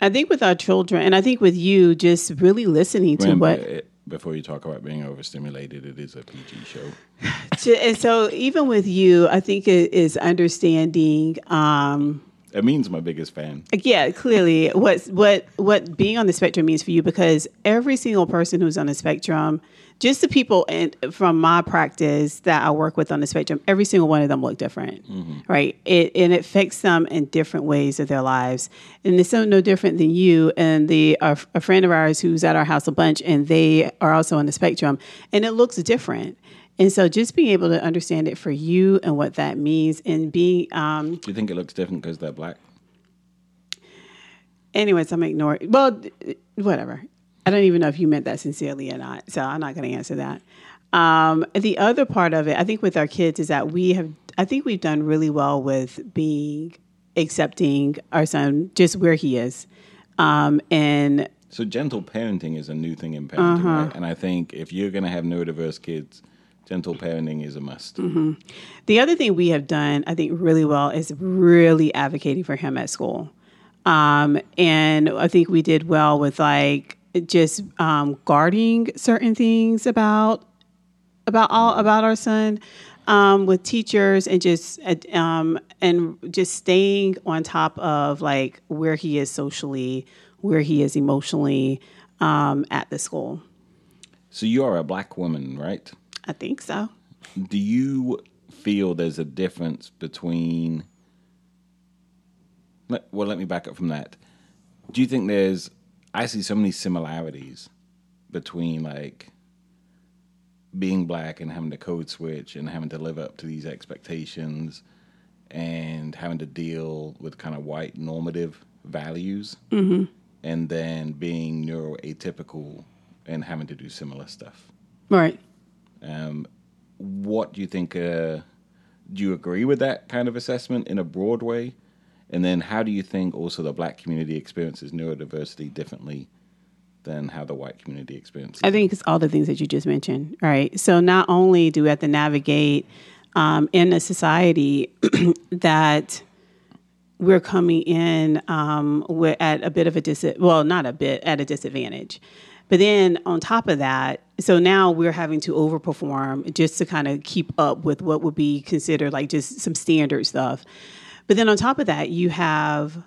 I think with our children, and I think with you, just really listening to what it- before you talk about being overstimulated, it is a PG show. and so even with you, I think it is understanding. Um, It means my biggest fan. yeah, clearly what what what being on the spectrum means for you because every single person who's on the spectrum, just the people and from my practice that I work with on the spectrum, every single one of them look different, right? It and it affects them in different ways of their lives, and it's so no different than you and the a, a friend of ours who's at our house a bunch, and they are also on the spectrum, and it looks different. And so, just being able to understand it for you and what that means, and being um, Do you think it looks different because they're black? Anyways, I'm ignoring. Well, whatever. I don't even know if you meant that sincerely or not, so I'm not going to answer that. Um, the other part of it, I think, with our kids is that we have. I think we've done really well with being accepting our son just where he is, um, and So gentle parenting is a new thing in parenting, Uh-huh. right? And I think if you're going to have neurodiverse kids, gentle parenting is a must. The other thing we have done, I think, really well is really advocating for him at school. Um, and I think we did well with like just um, guarding certain things about about all about our son um, with teachers and just uh, um, and just staying on top of like where he is socially, where he is emotionally um, at the school. So you are a black woman, right? I think so. Do you feel there's a difference between? Well, let me back up from that. Do you think there's? I see so many similarities between like being black and having to code switch and having to live up to these expectations and having to deal with kind of white normative values and then being neuroatypical and having to do similar stuff. Right. Um, what do you think? Uh, do you agree with that kind of assessment in a broad way? And then, how do you think also the black community experiences neurodiversity differently than how the white community experiences? I think it's all the things that you just mentioned, right? So not only do we have to navigate um, in a society that we're coming in um, we're at a bit of a dis well, not a bit at a disadvantage, but then on top of that, so now we're having to overperform just to kind of keep up with what would be considered like just some standard stuff. But then on top of that, you have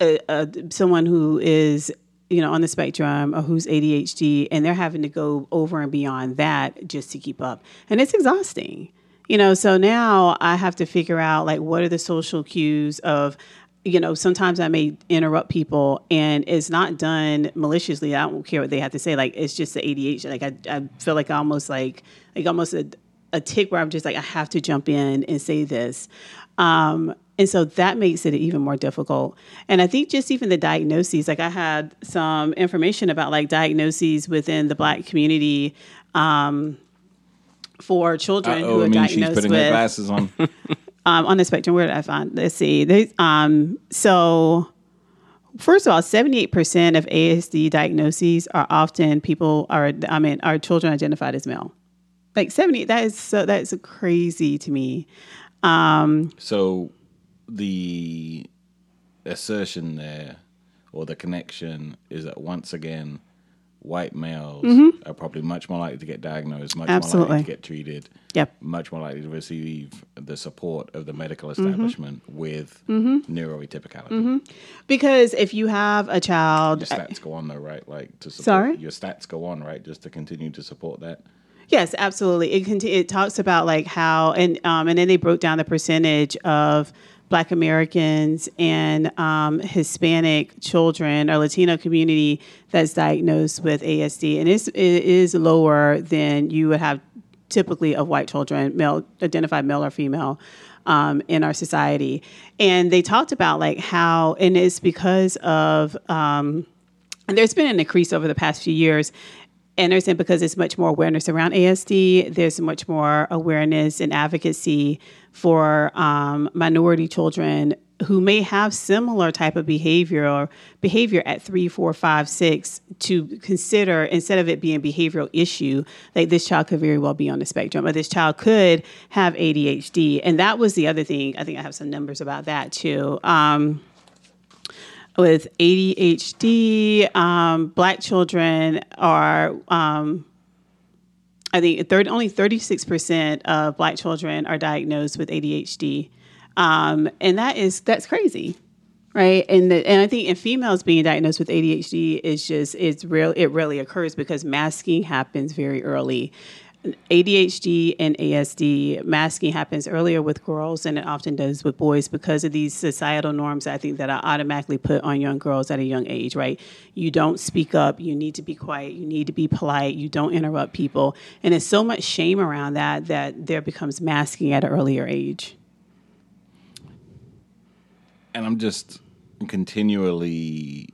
a, a, someone who is you know on the spectrum or who's ADHD and they're having to go over and beyond that just to keep up. And it's exhausting. You know so now I have to figure out like what are the social cues of you know sometimes I may interrupt people and it's not done maliciously. I don't care what they have to say. Like it's just the ADHD like I, I feel like almost like like almost a, a tick where I'm just like I have to jump in and say this um, and so that makes it even more difficult. And I think just even the diagnoses, like I had some information about like diagnoses within the black community um, for children who oh, are mean, she's diagnosed putting her with glasses on. um, on the spectrum. Where did I find? Let's see. They, um, so, first of all, seventy-eight percent of ASD diagnoses are often people are. I mean, are children identified as male. Like seventy. That is so. That is crazy to me. Um, so, the assertion there, or the connection, is that once again, white males are probably much more likely to get diagnosed, much more Mm-hmm. Likely to get treated, Yep. much more likely to receive the support of the medical establishment with Mm-hmm. neuroatypicality. Because if you have a child, Your stats go on though, right? Like to support Sorry? your stats go on, right? Just to continue to support that. Yes, absolutely. It conti- it talks about like how and um, and then they broke down the percentage of Black Americans and um, Hispanic children or Latino community that's diagnosed with ASD, and it's, it is lower than you would have typically of white children, male identified male or female. Um, in our society, and they talked about like how, and it's because of um, and there's been an increase over the past few years. And they're because there's much more awareness around ASD, there's much more awareness and advocacy for um, minority children who may have similar type of behavior or behavior at three, four, five, six to consider instead of it being a behavioral issue, like this child could very well be on the spectrum or this child could have ADHD. And that was the other thing. I think I have some numbers about that too. Um, with ADHD, um, black children are, um, I think, 30, only 36% of black children are diagnosed with ADHD. Um, and that is, that's crazy. Right. And, the, and I think in females being diagnosed with ADHD is just, it's real, it really occurs because masking happens very early. ADHD and ASD masking happens earlier with girls than it often does with boys because of these societal norms I think that are automatically put on young girls at a young age, right? You don't speak up, you need to be quiet, you need to be polite, you don't interrupt people. And there's so much shame around that that there becomes masking at an earlier age. and I'm just continually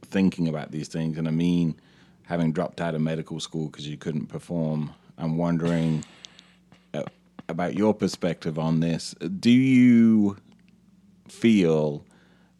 thinking about these things. And I mean, having dropped out of medical school because you couldn't perform, I'm wondering uh, about your perspective on this. Do you feel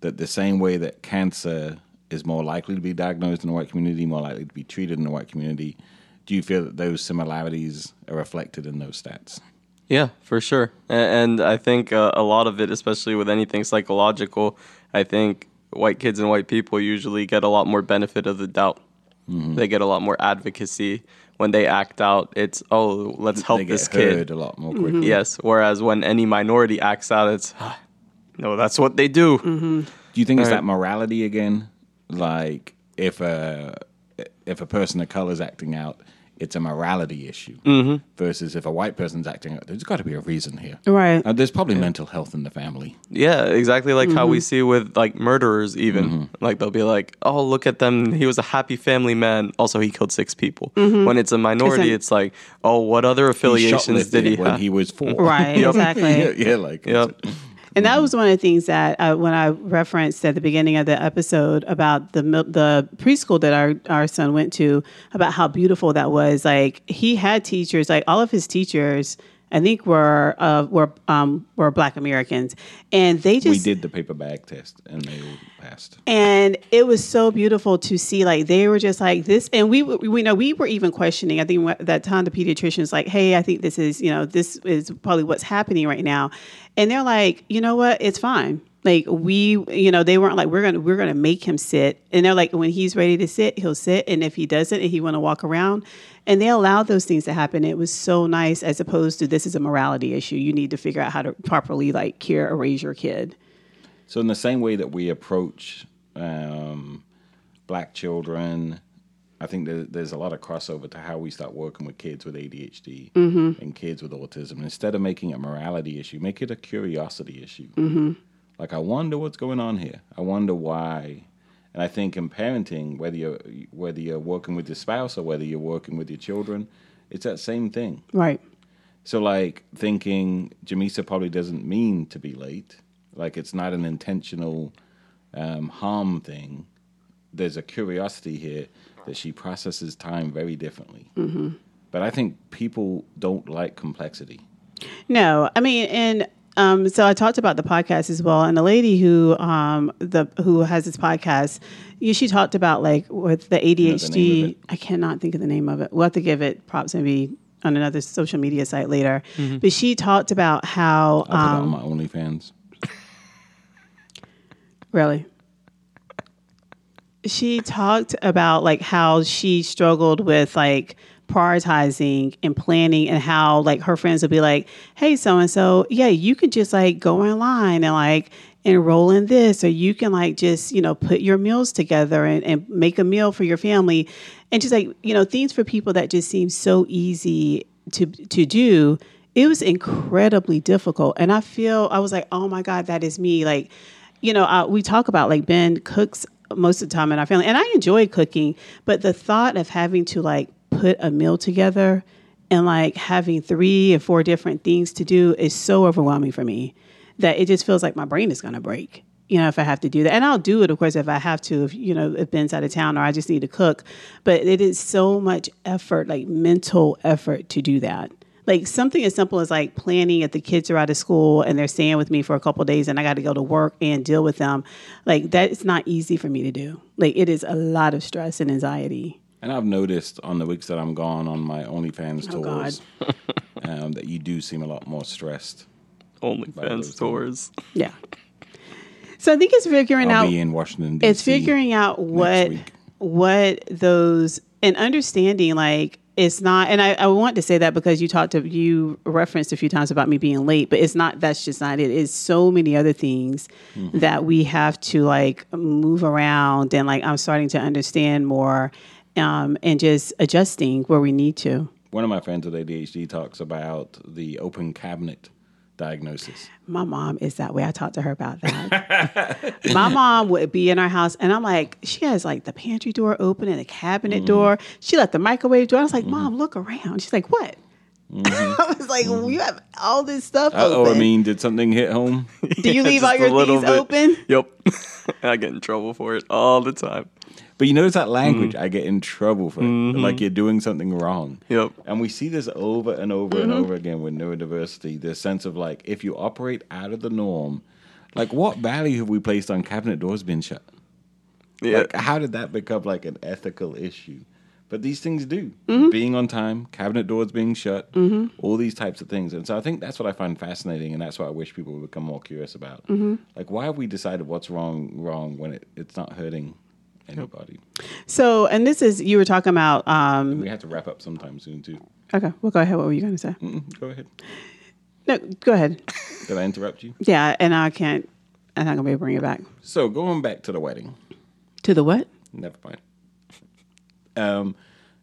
that the same way that cancer is more likely to be diagnosed in the white community, more likely to be treated in the white community, do you feel that those similarities are reflected in those stats? Yeah, for sure. And I think uh, a lot of it, especially with anything psychological, I think white kids and white people usually get a lot more benefit of the doubt. They get a lot more advocacy when they act out. It's oh, let's help they get this heard kid. a lot more quickly. Yes. Whereas when any minority acts out, it's "Ah, no, that's what they do. Do you think it's Right. that morality again? Like if a if a person of color is acting out, it's a morality issue. Mm-hmm. Versus if a white person's acting out, there's got to be a reason here. Right. Uh, there's probably mental health in the family. Yeah, exactly like how we see with like murderers even. Like they'll be like, "Oh, look at them. He was a happy family man. Also, he killed six people." When it's a minority, Isn't- it's like, "Oh, what other He affiliations did he shoplifted when have?" he was four. Right, Yep. exactly. yeah, yeah, like Yep. And that was one of the things that uh, when I referenced at the beginning of the episode about the the preschool that our our son went to about how beautiful that was. Like he had teachers, like all of his teachers, I think were uh, were um, were Black Americans, and they just we did the paper bag test and they passed. and it was so beautiful to see like they were just like this. And we we know we were even questioning i think that time the pediatrician's like hey i think this is you know this is probably what's happening right now. And they're like you know what? It's fine like we you know they weren't like we're gonna we're gonna make him sit. And they're like when he's ready to sit he'll sit. And if he doesn't and he want to walk around. And they allowed those things to happen. It was so nice as opposed to this is a morality issue. You need to figure out how to properly like care or raise your kid. So in the same way that we approach um, black children, I think there, there's a lot of crossover to how we start working with kids with ADHD and kids with autism. Instead of making it a morality issue, make it a curiosity issue. Like I wonder what's going on here. I wonder why. And I think in parenting, whether you're whether you're working with your spouse or whether you're working with your children, it's that same thing. right So like thinking Jamesa probably doesn't mean to be late. Like it's not an intentional um, harm thing. There's a curiosity here that she processes time very differently. Mm-hmm. But I think people don't like complexity. No, I mean, and um, so I talked about the podcast as well, and the lady who um, the who has this podcast, you, she talked about like with the know the ADHD. I cannot think of the name of it. We'll have to give it props maybe on another social media site later. But she talked about how I'll put on um, my OnlyFans. really. She talked about like how she struggled with like prioritizing and planning and how like her friends would be like, Hey, so and so, yeah, you can just like go online and like enroll in this, or you can like just, you know, put your meals together and, and make a meal for your family. And just like, you know, things for people that just seem so easy to to do. It was incredibly difficult. And I feel I was like, oh my God, that is me. Like, you know, uh, we talk about like Ben cooks most of the time in our family, and I enjoy cooking, but the thought of having to like put a meal together and like having three or four different things to do is so overwhelming for me that it just feels like my brain is going to break. You know, if I have to do that, and I'll do it, of course, if I have to. If you know, if Ben's out of town or I just need to cook, but it is so much effort, like mental effort, to do that like something as simple as like planning if the kids are out of school and they're staying with me for a couple days and I got to go to work and deal with them. Like that is not easy for me to do. Like it is a lot of stress and anxiety. And I've noticed on the weeks that I'm gone on my OnlyFans Oh, tours um, that you do seem a lot more stressed. those OnlyFans things. tours. Yeah. So I think it's figuring I'll out be in Washington D.C. it's figuring out what what those and understanding like it's not and I, I want to say that because you talked to you referenced a few times about me being late but it's not that's just not it it's so many other things Mm-hmm. that we have to like move around and like i'm starting to understand more um, and just adjusting where we need to One of my friends with ADHD talks about the open cabinet diagnosis. My mom is that way. I talked to her about that. My mom would be in our house, and I'm like, she has like the pantry door open and the cabinet mm-hmm. door. She left the microwave door. I was like, Mom, mm-hmm. look around. She's like, What? Mm-hmm. I was like, well, you have all this stuff Oh. I mean, did something hit home? Do you leave all your things bit. open? Yep. I get in trouble for it all the time. But you notice that language, I get in trouble for it. Mm-hmm. Like you're doing something wrong. Yep. And we see this over and over Mm-hmm. and over again with neurodiversity. This sense of like, if you operate out of the norm, like what value have we placed on cabinet doors being shut? Yeah. Like, how did that become like an ethical issue? But these things do. Mm-hmm. Being on time, cabinet doors being shut, all these types of things. And so I think that's what I find fascinating, and that's what I wish people would become more curious about. Mm-hmm. Like, why have we decided what's wrong wrong when it, it's not hurting anybody? So, and this is you were talking about. Um, We have to wrap up sometime soon, too. okay, well, go ahead. What were you going to say? Mm, Go ahead. No, go ahead. Did I interrupt you? Yeah, and I can't. I'm not gonna be able to bring it back So, going back to the wedding. to the what? Never mind. Um,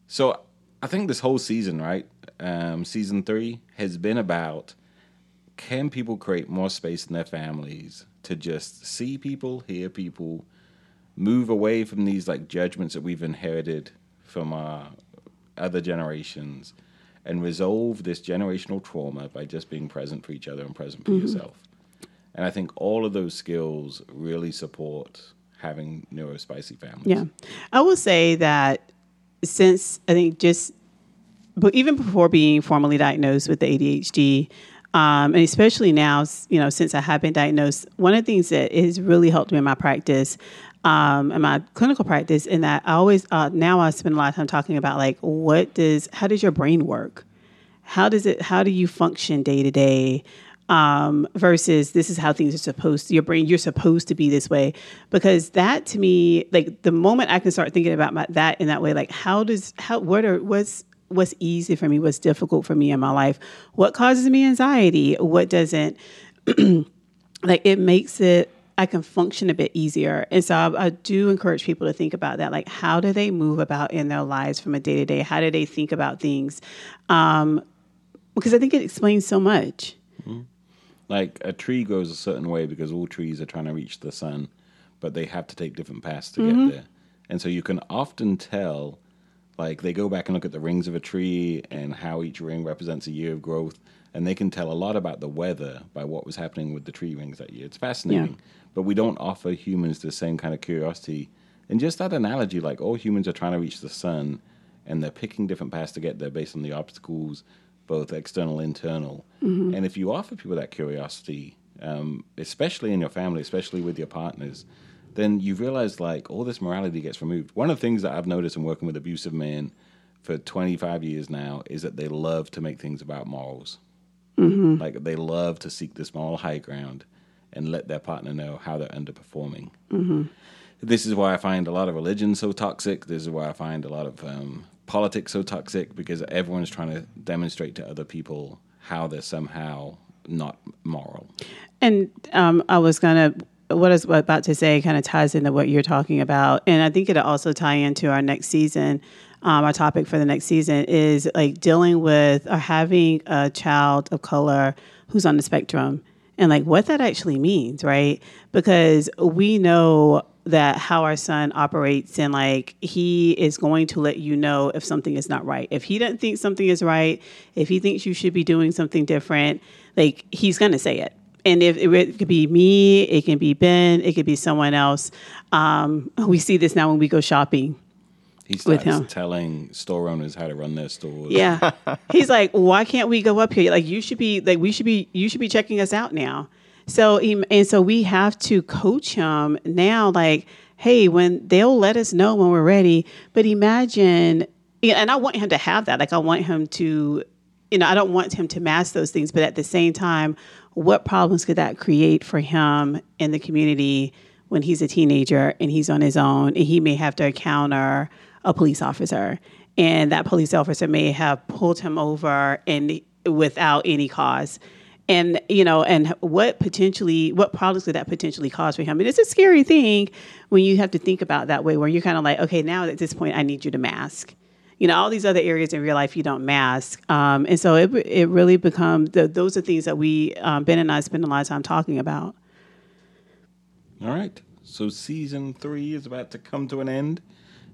so I think this whole season, right? Um, season three has been about can people create more space in their families to just see people, hear people, move away from these like judgments that we've inherited from our other generations, and resolve this generational trauma by just being present for each other and present for yourself. And I think all of those skills really support having neurospicy families. Yeah, I will say that since I think just, but even before being formally diagnosed with the ADHD, um, and especially now, you know, since I have been diagnosed, one of the things that has really helped me in my practice, um, in my clinical practice, in that I always uh, now I spend a lot of time talking about like what does how does your brain work, how does it how do you function day to day? Um, versus this is how things are supposed to your brain you're supposed to be this way. Because that to me like the moment i can start thinking about my, that in that way like how does how what are what's what's easy for me? What's difficult for me in my life? What causes me anxiety? What doesn't? Like it makes it I can function a bit easier. And so I, I, do encourage people to think about that. Like, how do they move about in their lives from a day to day? How do they think about things? Um, because I think it explains so much. Like a tree grows a certain way because all trees are trying to reach the sun, but they have to take different paths to get there. And so you can often tell, like they go back and look at the rings of a tree and how each ring represents a year of growth, and they can tell a lot about the weather by what was happening with the tree rings that year. It's fascinating, but we don't offer humans the same kind of curiosity. And just that analogy, like all humans are trying to reach the sun, and they're picking different paths to get there based on the obstacles, both external and internal. And if you offer people that curiosity, um, especially in your family, especially with your partners, then you realize like all this morality gets removed. One of the things that I've noticed in working with abusive men for 25 years now is that they love to make things about morals. Like they love to seek this moral high ground and let their partner know how they're underperforming. This is why I find a lot of religion so toxic. This is why I find a lot of um, politics so toxic because everyone's trying to demonstrate to other people how they're somehow not moral. And um, I was going to, what I was about to say kind of ties into what you're talking about. And I think it'll also tie into our next season. Um, our topic for the next season is like dealing with or having a child of color who's on the spectrum and like what that actually means, right? Because we know that how our son operates and like he is going to let you know if something is not right. If he doesn't think something is right, if he thinks you should be doing something different, like he's going to say it. And if it could be me, it can be Ben, it could be someone else. Um, we see this now when we go shopping. He With him. telling store owners how to run their stores. Yeah. He's like, why can't we go up here? Like you should be like we should be you should be checking us out now. So he- and so we have to coach him now like hey, when they'll let us know when we're ready, but imagine and I want him to have that. Like I want him to you know, I don't want him to mask those things, but at the same time, what problems could that create for him in the community when he's a teenager and he's on his own and he may have to encounter a police officer and that police officer may have pulled him over and without any cause. And you know and what potentially what problems could that potentially cause for him? And it's a scary thing when you have to think about that way where you're kind of like okay now at this point i need you to mask. You know all these other areas in real life you don't mask. Um, and so it, it really becomes the, those are things that we um, ben and i spend a lot of time talking about. All right. So season three is about to come to an end.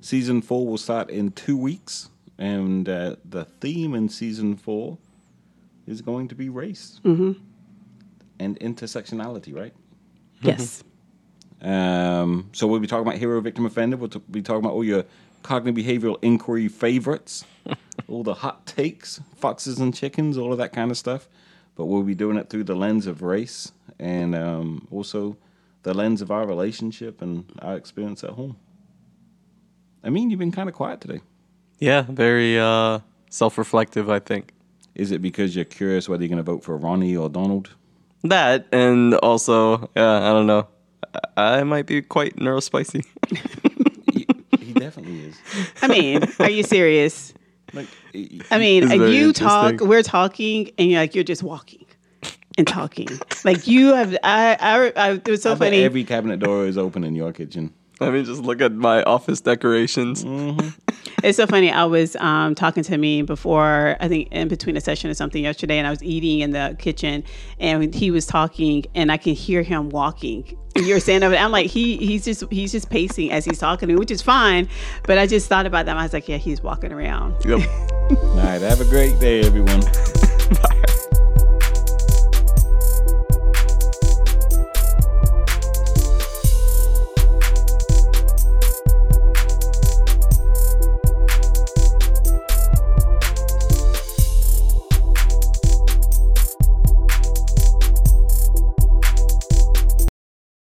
Season four will start in two weeks, and uh, the theme in season four is going to be race and intersectionality, right? yes Um, so we'll be talking about hero, victim, offender. We'll t- be talking about all your cognitive behavioral inquiry favorites, all the hot takes, foxes and chickens, all of that kind of stuff. But we'll be doing it through the lens of race and um, also the lens of our relationship and our experience at home. I mean, you've been kind of quiet today. Yeah, very uh, self-reflective. I think Is it because you're curious whether you're going to vote for Ronnie or Donald? that, and also, yeah, I don't know. I I might be quite neurospicy. he, he definitely is. I mean, are you serious? Like, I mean, you talk, we're talking, and you're like, you're just walking and talking. Like you have, I, I, I it was so I funny. every cabinet door is open in your kitchen. I me just look at my office decorations. It's so funny. I was um, talking to me before, I think in between a session or something yesterday, and I was eating in the kitchen, and he was talking, and I can hear him walking. You're saying over. I'm like, he he's just he's just pacing as he's talking to me, which is fine. But I just thought about that. I was like, yeah, he's walking around. Yep. All right, have a great day, everyone.